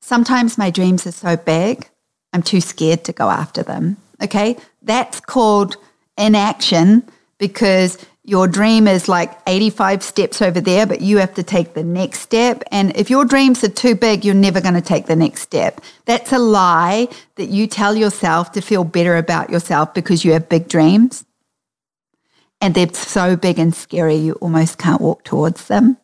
Speaker 2: Sometimes my dreams are so big I'm too scared to go after them. Okay. That's called inaction because your dream is like 85 steps over there, but you have to take the next step. And if your dreams are too big, you're never going to take the next step. That's a lie that you tell yourself to feel better about yourself because you have big dreams. And they're so big and scary, you almost can't walk towards them.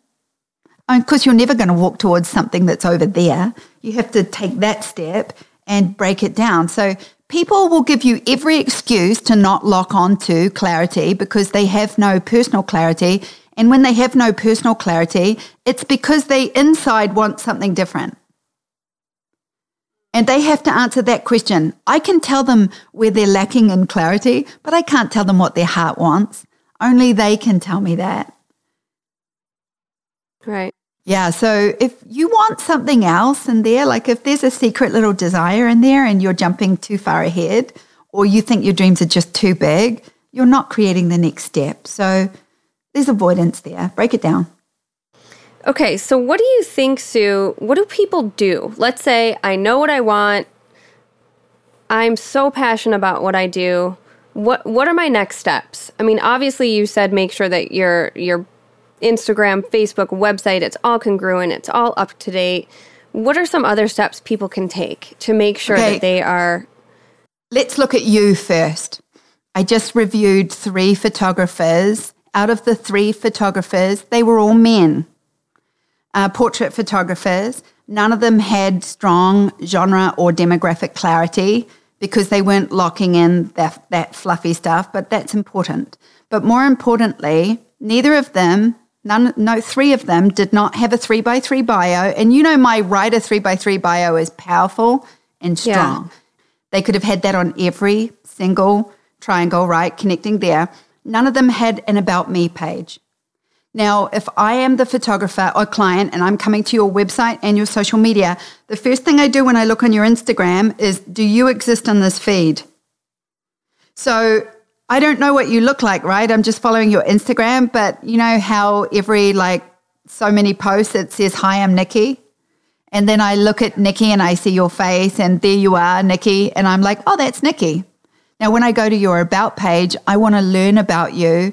Speaker 2: And of course, you're never going to walk towards something that's over there. You have to take that step and break it down. So people will give you every excuse to not lock on to clarity because they have no personal clarity. And when they have no personal clarity, it's because they inside want something different. And they have to answer that question. I can tell them where they're lacking in clarity, but I can't tell them what their heart wants. Only they can tell me that.
Speaker 1: Right.
Speaker 2: Yeah. So if you want something else in there, like if there's a secret little desire in there and you're jumping too far ahead, or you think your dreams are just too big, you're not creating the next step. So there's avoidance there. Break it down.
Speaker 1: Okay. So what do you think, Sue? What do people do? Let's say I know what I want. I'm so passionate about what I do. What what are my next steps? I mean, obviously you said make sure that you're you're Instagram, Facebook, website, it's all congruent, it's all up to date. What are some other steps people can take to make sure okay. that they are?
Speaker 2: Let's look at you first. I just reviewed three photographers. Out of the three photographers, they were all men, uh, portrait photographers. None of them had strong genre or demographic clarity because they weren't locking in that, that fluffy stuff, but that's important. But more importantly, neither of them None, no, three of them did not have a three by three bio. And you know, my writer three by three bio is powerful and strong. Yeah. They could have had that on every single triangle, right? Connecting there. None of them had an about me page. Now, if I am the photographer or client and I'm coming to your website and your social media, the first thing I do when I look on your Instagram is do you exist on this feed? So I don't know what you look like, right? I'm just following your Instagram, but you know how every like so many posts it says, Hi, I'm Nikki. And then I look at Nikki and I see your face, and there you are, Nikki. And I'm like, Oh, that's Nikki. Now, when I go to your About page, I want to learn about you,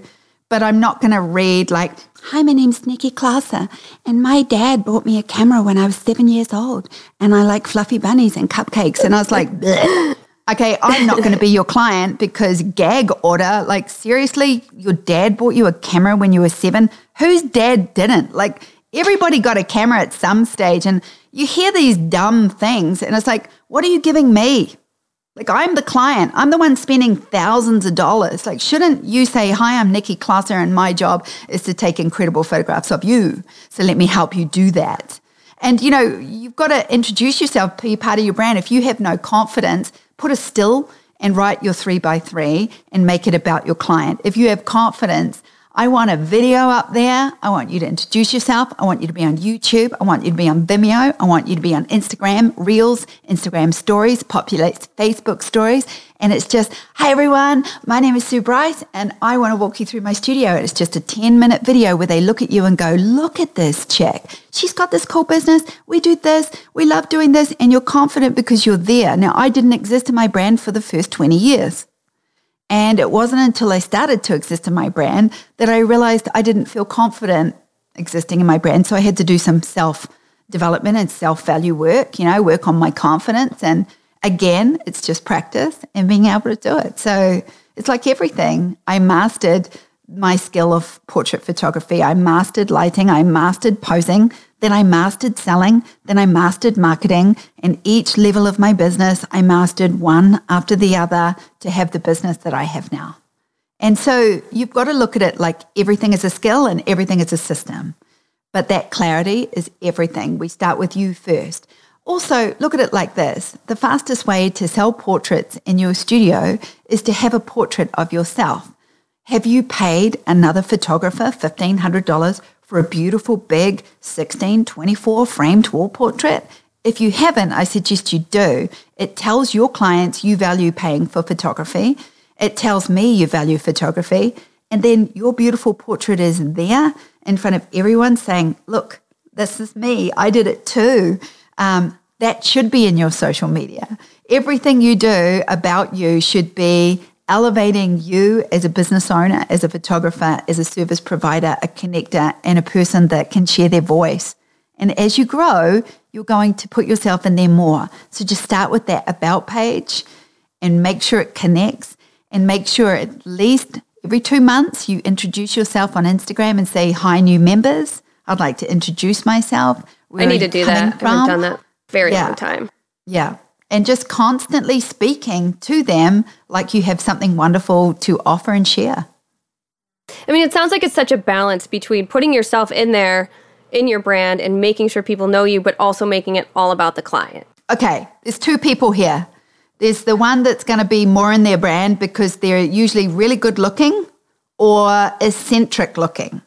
Speaker 2: but I'm not going to read like, Hi, my name's Nikki Closser, and my dad bought me a camera when I was seven years old, and I like fluffy bunnies and cupcakes. And I was like, okay, I'm not going to be your client because gag order. Like, seriously, your dad bought you a camera when you were seven? Whose dad didn't? Like, everybody got a camera at some stage. And you hear these dumb things, and it's like, what are you giving me? Like, I'm the client. I'm the one spending thousands of dollars. Like, shouldn't you say, Hi, I'm Nikki Closser, and my job is to take incredible photographs of you. So let me help you do that. And, you know, you've got to introduce yourself, be part of your brand. If you have no confidence, put a still and write your three by three and make it about your client. If you have confidence, I want a video up there. I want you to introduce yourself. I want you to be on YouTube. I want you to be on Vimeo. I want you to be on Instagram, Reels, Instagram Stories, populates Facebook Stories. And it's just, hi everyone, my name is Sue Bryce, and I want to walk you through my studio. It's just a 10 minute video where they look at you and go, look at this chick. She's got this cool business. We do this. We love doing this. And you're confident because you're there. Now, I didn't exist in my brand for the first 20 years. And it wasn't until I started to exist in my brand that I realized I didn't feel confident existing in my brand. So I had to do some self development and self value work, you know, work on my confidence. And again, it's just practice and being able to do it. So It's like everything. I mastered my skill of portrait photography. I mastered lighting. I mastered posing. Then I mastered selling. Then I mastered marketing. And each level of my business, I mastered one after the other to have the business that I have now. And so you've got to look at it like everything is a skill and everything is a system. But that clarity is everything. We start with you first. Also, look at it like this the fastest way to sell portraits in your studio is to have a portrait of yourself. Have you paid another photographer $1,500 for a beautiful big 1624 framed wall portrait? If you haven't, I suggest you do. It tells your clients you value paying for photography. It tells me you value photography. And then your beautiful portrait is there in front of everyone saying, look, this is me. I did it too. Um, that should be in your social media. Everything you do about you should be elevating you as a business owner, as a photographer, as a service provider, a connector, and a person that can share their voice. And as you grow, you're going to put yourself in there more. So just start with that about page and make sure it connects and make sure at least every two months you introduce yourself on Instagram and say, Hi, new members. I'd like to introduce myself.
Speaker 3: Where I need to do that. From. I haven't done that very yeah. long time.
Speaker 2: Yeah and just constantly speaking to them like you have something wonderful to offer and share.
Speaker 3: I mean, it sounds like it's such a balance between putting yourself in there in your brand and making sure people know you, but also making it all about the client.
Speaker 2: Okay, there's two people here. There's the one that's going to be more in their brand because they're usually really good looking or eccentric looking.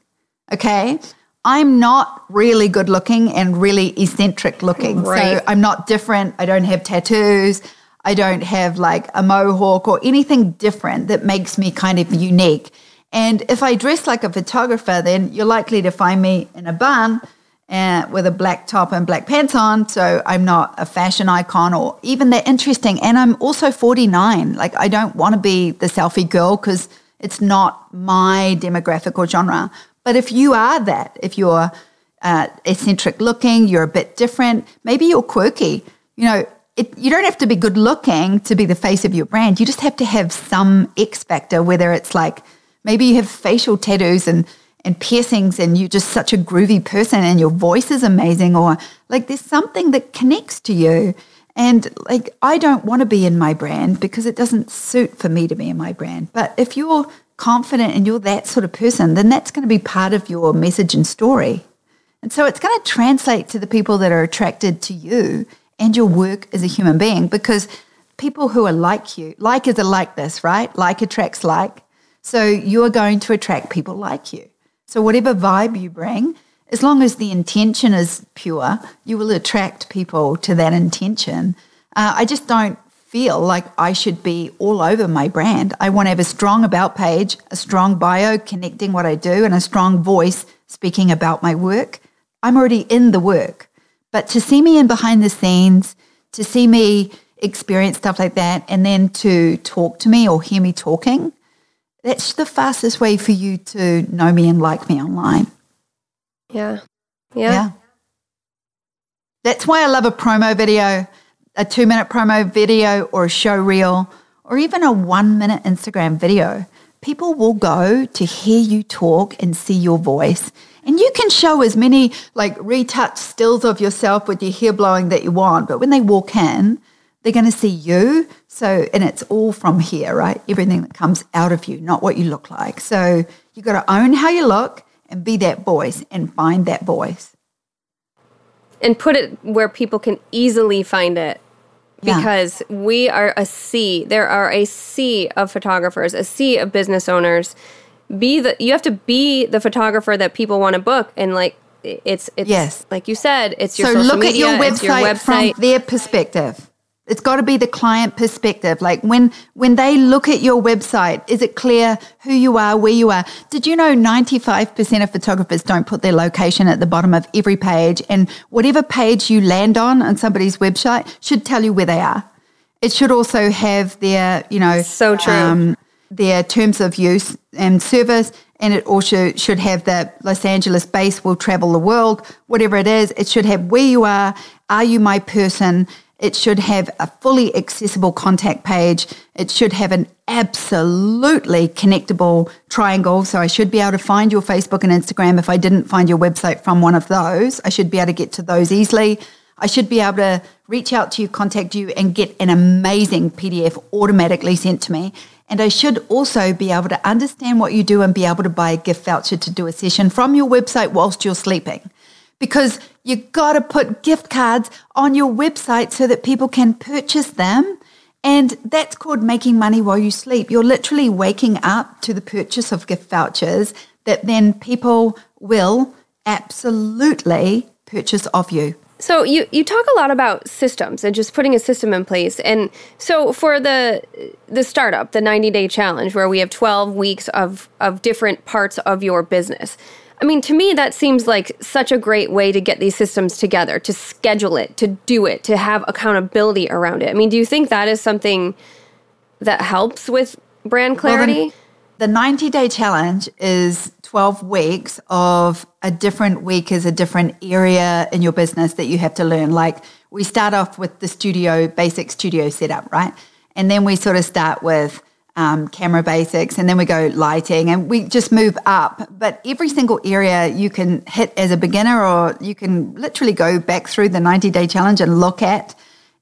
Speaker 2: Okay. I'm not really good looking and really eccentric looking. Right. So I'm not different. I don't have tattoos. I don't have like a mohawk or anything different that makes me kind of unique. And if I dress like a photographer, then you're likely to find me in a bun and uh, with a black top and black pants on. So I'm not a fashion icon or even that interesting. And I'm also 49. Like I don't want to be the selfie girl because it's not my demographic or genre. But if you are that, if you're uh, eccentric looking, you're a bit different, maybe you're quirky, you know, it, you don't have to be good looking to be the face of your brand. You just have to have some X factor, whether it's like maybe you have facial tattoos and, and piercings and you're just such a groovy person and your voice is amazing, or like there's something that connects to you. And like, I don't want to be in my brand because it doesn't suit for me to be in my brand. But if you're confident and you're that sort of person, then that's going to be part of your message and story. And so it's going to translate to the people that are attracted to you and your work as a human being because people who are like you, like is a like this, right? Like attracts like. So you're going to attract people like you. So whatever vibe you bring, as long as the intention is pure, you will attract people to that intention. Uh, I just don't feel like I should be all over my brand. I want to have a strong about page, a strong bio connecting what I do, and a strong voice speaking about my work. I'm already in the work. But to see me in behind the scenes, to see me experience stuff like that, and then to talk to me or hear me talking, that's the fastest way for you to know me and like me online.
Speaker 3: Yeah. Yeah. yeah.
Speaker 2: That's why I love a promo video a two minute promo video or a show reel or even a one minute Instagram video. People will go to hear you talk and see your voice. And you can show as many like retouched stills of yourself with your hair blowing that you want. But when they walk in, they're going to see you. So, and it's all from here, right? Everything that comes out of you, not what you look like. So you got to own how you look and be that voice and find that voice.
Speaker 3: And put it where people can easily find it because yeah. we are a sea. There are a sea of photographers, a sea of business owners. Be the you have to be the photographer that people want to book, and like it's it's yes. like you said, it's your so
Speaker 2: look at your website,
Speaker 3: your website
Speaker 2: from their perspective. It's got to be the client perspective. Like when when they look at your website, is it clear who you are, where you are? Did you know 95% of photographers don't put their location at the bottom of every page and whatever page you land on on somebody's website should tell you where they are. It should also have their, you know,
Speaker 3: so true. Um,
Speaker 2: their terms of use and service and it also should have the Los Angeles base will travel the world, whatever it is. It should have where you are, are you my person? It should have a fully accessible contact page. It should have an absolutely connectable triangle. So I should be able to find your Facebook and Instagram. If I didn't find your website from one of those, I should be able to get to those easily. I should be able to reach out to you, contact you, and get an amazing PDF automatically sent to me. And I should also be able to understand what you do and be able to buy a gift voucher to do a session from your website whilst you're sleeping. Because you got to put gift cards on your website so that people can purchase them and that's called making money while you sleep. You're literally waking up to the purchase of gift vouchers that then people will absolutely purchase of you.
Speaker 3: So you, you talk a lot about systems and just putting a system in place. And so for the the startup, the 90 day challenge where we have 12 weeks of of different parts of your business. I mean, to me, that seems like such a great way to get these systems together, to schedule it, to do it, to have accountability around it. I mean, do you think that is something that helps with brand clarity? Well,
Speaker 2: the 90 day challenge is 12 weeks of a different week is a different area in your business that you have to learn. Like we start off with the studio, basic studio setup, right? And then we sort of start with um, camera basics, and then we go lighting, and we just move up. But every single area you can hit as a beginner, or you can literally go back through the 90 day challenge and look at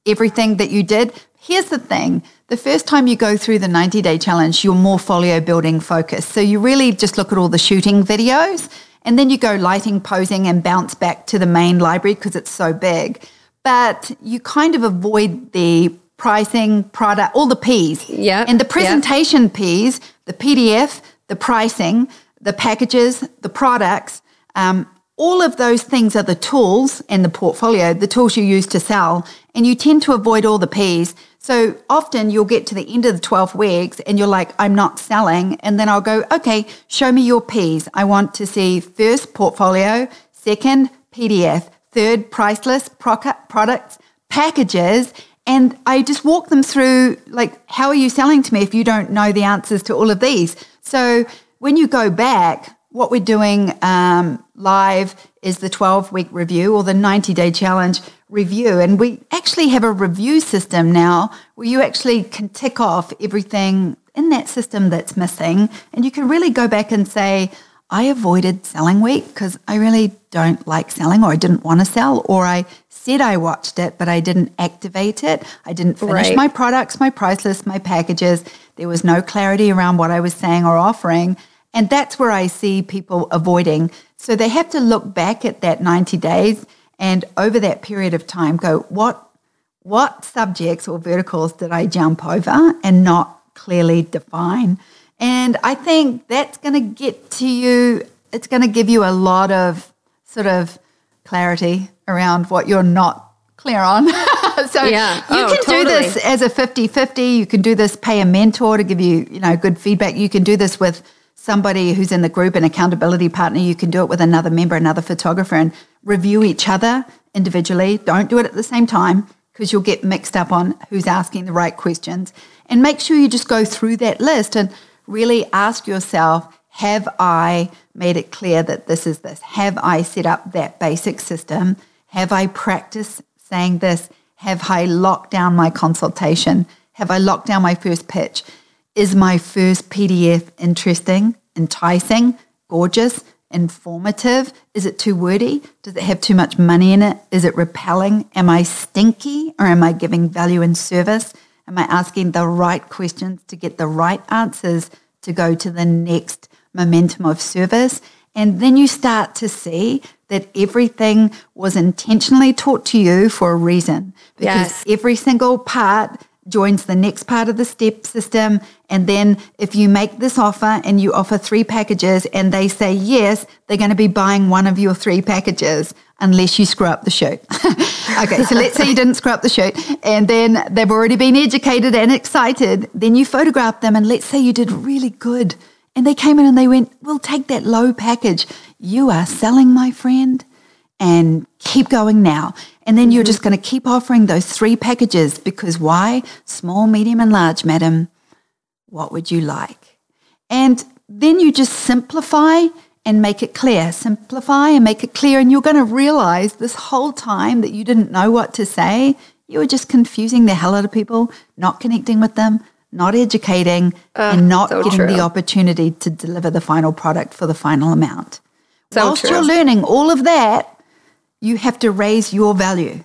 Speaker 2: everything that you did. Here's the thing the first time you go through the 90 day challenge, you're more folio building focused. So you really just look at all the shooting videos, and then you go lighting, posing, and bounce back to the main library because it's so big. But you kind of avoid the pricing, product, all the P's.
Speaker 3: Yeah.
Speaker 2: And the presentation yep. P's, the PDF, the pricing, the packages, the products, um, all of those things are the tools and the portfolio, the tools you use to sell. And you tend to avoid all the P's. So often you'll get to the end of the 12 weeks and you're like, I'm not selling. And then I'll go, okay, show me your P's. I want to see first portfolio, second PDF, third priceless products, packages, and I just walk them through, like, how are you selling to me if you don't know the answers to all of these? So when you go back, what we're doing um, live is the 12 week review or the 90 day challenge review. And we actually have a review system now where you actually can tick off everything in that system that's missing. And you can really go back and say, I avoided selling week because I really don't like selling or I didn't want to sell or I said I watched it, but I didn't activate it. I didn't finish right. my products, my price list, my packages. There was no clarity around what I was saying or offering. And that's where I see people avoiding. So they have to look back at that 90 days and over that period of time go, what what subjects or verticals did I jump over and not clearly define? And I think that's going to get to you, it's going to give you a lot of sort of clarity around what you're not clear on. <laughs> so yeah. you oh, can totally. do this as a 50-50. You can do this, pay a mentor to give you, you know, good feedback. You can do this with somebody who's in the group, an accountability partner. You can do it with another member, another photographer, and review each other individually. Don't do it at the same time because you'll get mixed up on who's asking the right questions. And make sure you just go through that list and really ask yourself have I made it clear that this is this? Have I set up that basic system? Have I practiced saying this? Have I locked down my consultation? Have I locked down my first pitch? Is my first PDF interesting, enticing, gorgeous, informative? Is it too wordy? Does it have too much money in it? Is it repelling? Am I stinky or am I giving value and service? Am I asking the right questions to get the right answers to go to the next momentum of service? And then you start to see that everything was intentionally taught to you for a reason because yes. every single part joins the next part of the step system. And then if you make this offer and you offer three packages and they say yes, they're going to be buying one of your three packages unless you screw up the shoot. <laughs> okay, so let's say you didn't screw up the shoot and then they've already been educated and excited. Then you photograph them and let's say you did really good. And they came in and they went, We'll take that low package. You are selling, my friend, and keep going now. And then you're mm-hmm. just going to keep offering those three packages because why? Small, medium, and large, madam. What would you like? And then you just simplify and make it clear. Simplify and make it clear. And you're going to realize this whole time that you didn't know what to say, you were just confusing the hell out of people, not connecting with them, not educating, uh, and not
Speaker 3: so
Speaker 2: getting
Speaker 3: true.
Speaker 2: the opportunity to deliver the final product for the final amount.
Speaker 3: So
Speaker 2: Whilst
Speaker 3: true.
Speaker 2: you're learning all of that, you have to raise your value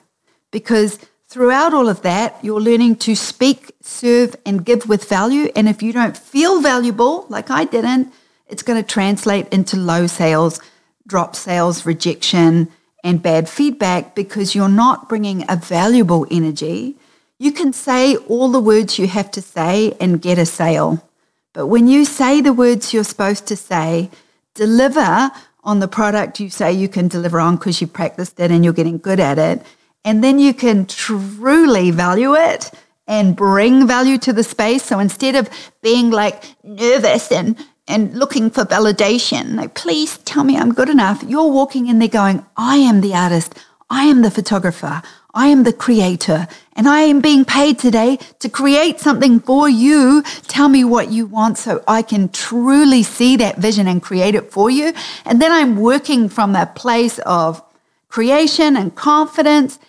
Speaker 2: because throughout all of that, you're learning to speak, serve, and give with value. And if you don't feel valuable, like I didn't, it's going to translate into low sales, drop sales, rejection, and bad feedback because you're not bringing a valuable energy. You can say all the words you have to say and get a sale. But when you say the words you're supposed to say, deliver on the product you say you can deliver on because you practiced it and you're getting good at it, and then you can truly value it and bring value to the space. So instead of being like nervous and and looking for validation, like please tell me I'm good enough, you're walking in there going, I am the artist, I am the photographer, I am the creator, and I am being paid today to create something for you. Tell me what you want so I can truly see that vision and create it for you. And then I'm working from a place of creation and confidence.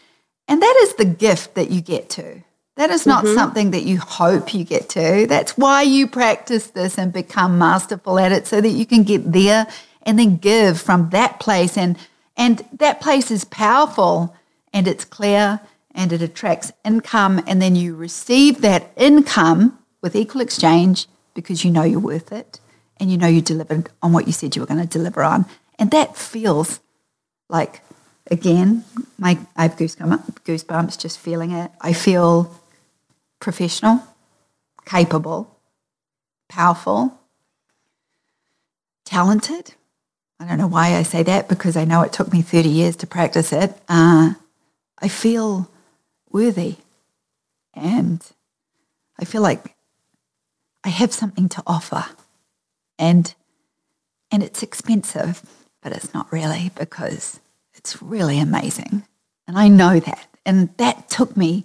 Speaker 2: And that is the gift that you get to. That is not mm-hmm. something that you hope you get to. That's why you practice this and become masterful at it so that you can get there and then give from that place. And, and that place is powerful and it's clear and it attracts income. And then you receive that income with equal exchange because you know you're worth it and you know you delivered on what you said you were going to deliver on. And that feels like, again, my, I have goosebumps just feeling it. I feel professional, capable, powerful, talented. I don't know why I say that because I know it took me 30 years to practice it. Uh, I feel worthy and I feel like I have something to offer and and it's expensive, but it's not really because it's really amazing. And I know that. And that took me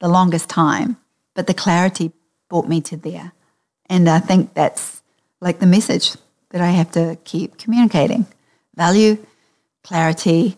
Speaker 2: the longest time but the clarity brought me to there. And I think that's like the message that I have to keep communicating value, clarity,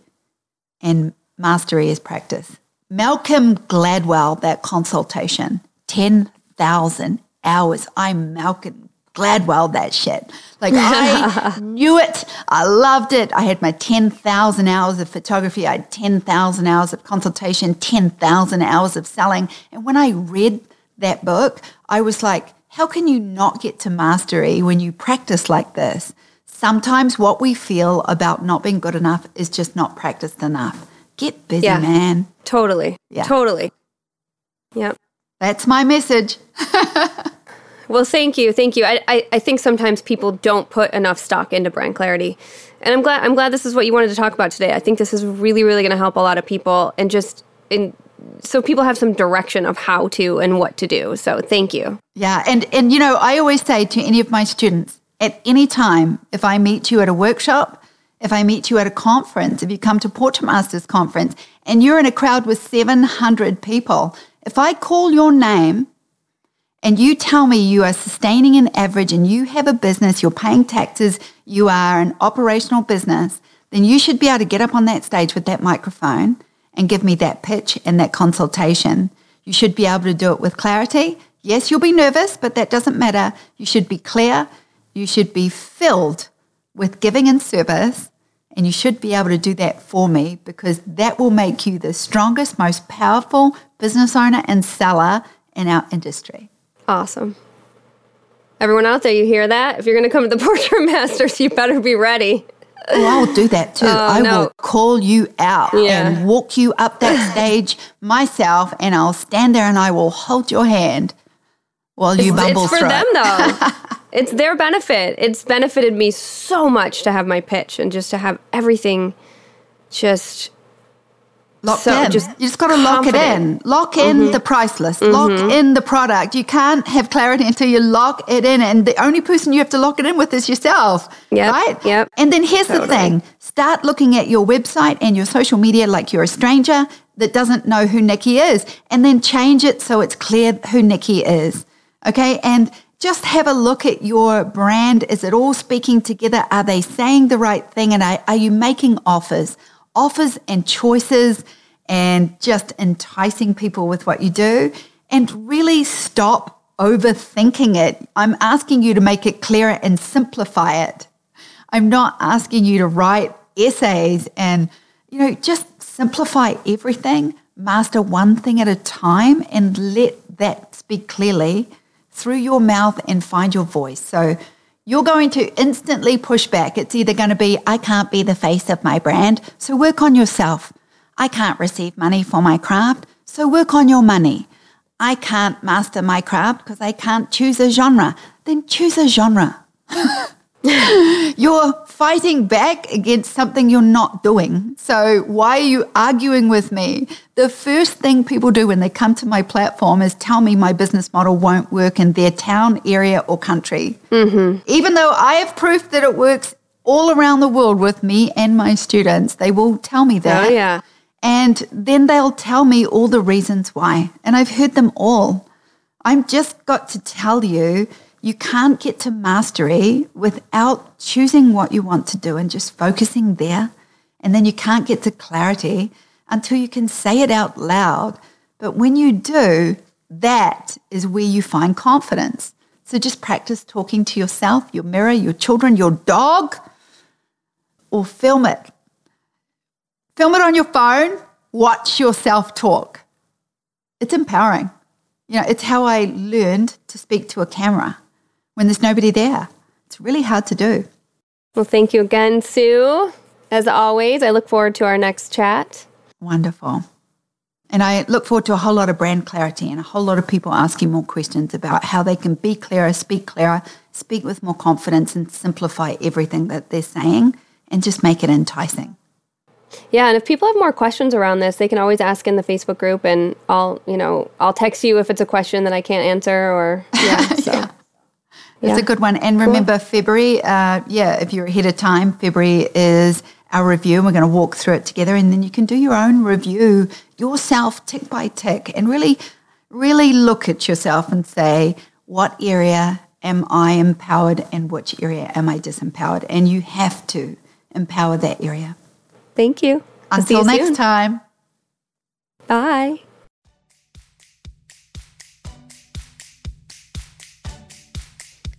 Speaker 2: and mastery is practice. Malcolm Gladwell, that consultation, 10,000 hours. I'm Malcolm Gladwell, that shit. Like I <laughs> knew it. I loved it. I had my 10,000 hours of photography. I had 10,000 hours of consultation, 10,000 hours of selling. And when I read that book, I was like, how can you not get to mastery when you practice like this? Sometimes what we feel about not being good enough is just not practiced enough. Get busy,
Speaker 3: yeah,
Speaker 2: man.
Speaker 3: Totally. Yeah. Totally. Yep.
Speaker 2: That's my message. <laughs>
Speaker 3: well, thank you. Thank you. I, I, I think sometimes people don't put enough stock into brand clarity. And I'm glad I'm glad this is what you wanted to talk about today. I think this is really, really gonna help a lot of people and just in so people have some direction of how to and what to do. So thank you.
Speaker 2: Yeah, and and you know, I always say to any of my students, at any time, if I meet you at a workshop, if I meet you at a conference, if you come to Portrait Masters conference and you're in a crowd with 700 people, if I call your name and you tell me you are sustaining an average and you have a business, you're paying taxes, you are an operational business, then you should be able to get up on that stage with that microphone and give me that pitch and that consultation. You should be able to do it with clarity. Yes, you'll be nervous, but that doesn't matter. You should be clear. You should be filled with giving and service. And you should be able to do that for me because that will make you the strongest, most powerful business owner and seller in our industry.
Speaker 3: Awesome. Everyone out there, you hear that? If you're going to come to the <laughs> Portrait Masters, you better be ready.
Speaker 2: Oh, I'll do that too. Oh, I no. will call you out yeah. and walk you up that <laughs> stage myself, and I'll stand there and I will hold your hand while you
Speaker 3: it's,
Speaker 2: bumble
Speaker 3: It's for
Speaker 2: through.
Speaker 3: them though. <laughs> it's their benefit. It's benefited me so much to have my pitch and just to have everything just
Speaker 2: locked so in. Just you just got to lock it in. Lock in mm-hmm. the price list. Mm-hmm. Lock in the product. You can't have clarity until you lock it in. And the only person you have to lock it in with is yourself.
Speaker 3: Yep.
Speaker 2: Right?
Speaker 3: Yep.
Speaker 2: And then here's totally. the thing start looking at your website and your social media like you're a stranger that doesn't know who Nikki is. And then change it so it's clear who Nikki is. Okay. And just have a look at your brand. Is it all speaking together? Are they saying the right thing? And are, are you making offers? offers and choices and just enticing people with what you do and really stop overthinking it. I'm asking you to make it clearer and simplify it. I'm not asking you to write essays and, you know, just simplify everything, master one thing at a time, and let that speak clearly through your mouth and find your voice. So you're going to instantly push back. It's either going to be, I can't be the face of my brand, so work on yourself. I can't receive money for my craft, so work on your money. I can't master my craft because I can't choose a genre, then choose a genre. <laughs> <laughs> you're fighting back against something you're not doing. So, why are you arguing with me? The first thing people do when they come to my platform is tell me my business model won't work in their town, area, or country. Mm-hmm. Even though I have proof that it works all around the world with me and my students, they will tell me that.
Speaker 3: Oh, yeah.
Speaker 2: And then they'll tell me all the reasons why. And I've heard them all. I've just got to tell you you can't get to mastery without choosing what you want to do and just focusing there. And then you can't get to clarity until you can say it out loud. But when you do, that is where you find confidence. So just practice talking to yourself, your mirror, your children, your dog, or film it. Film it on your phone, watch yourself talk. It's empowering. You know, it's how I learned to speak to a camera when there's nobody there. It's really hard to do.
Speaker 3: Well, thank you again, Sue. As always, I look forward to our next chat.
Speaker 2: Wonderful. And I look forward to a whole lot of brand clarity and a whole lot of people asking more questions about how they can be clearer, speak clearer, speak with more confidence, and simplify everything that they're saying and just make it enticing.
Speaker 3: Yeah, and if people have more questions around this, they can always ask in the Facebook group, and I'll, you know, I'll text you if it's a question that I can't answer, or yeah. <laughs> So. yeah.
Speaker 2: It's a good one. And cool. remember, February, uh, yeah, if you're ahead of time, February is our review. and We're going to walk through it together, and then you can do your own review yourself, tick by tick, and really, really look at yourself and say, what area am I empowered and which area am I disempowered? And you have to empower that area.
Speaker 3: Thank you.
Speaker 2: Until next soon. time.
Speaker 3: Bye.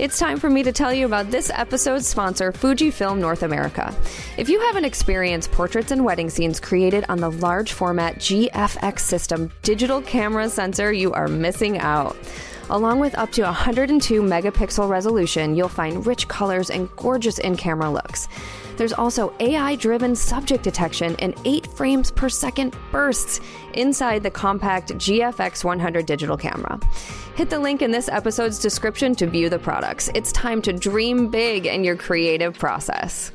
Speaker 1: It's time for me to tell you about this episode's sponsor, Fujifilm North America. If you haven't experienced portraits and wedding scenes created on the large format GFX system digital camera sensor, you are missing out. Along with up to 102 megapixel resolution, you'll find rich colors and gorgeous in camera looks. There's also AI driven subject detection and 8 frames per second bursts inside the compact GFX 100 digital camera. Hit the link in this episode's description to view the products. It's time to dream big in your creative process.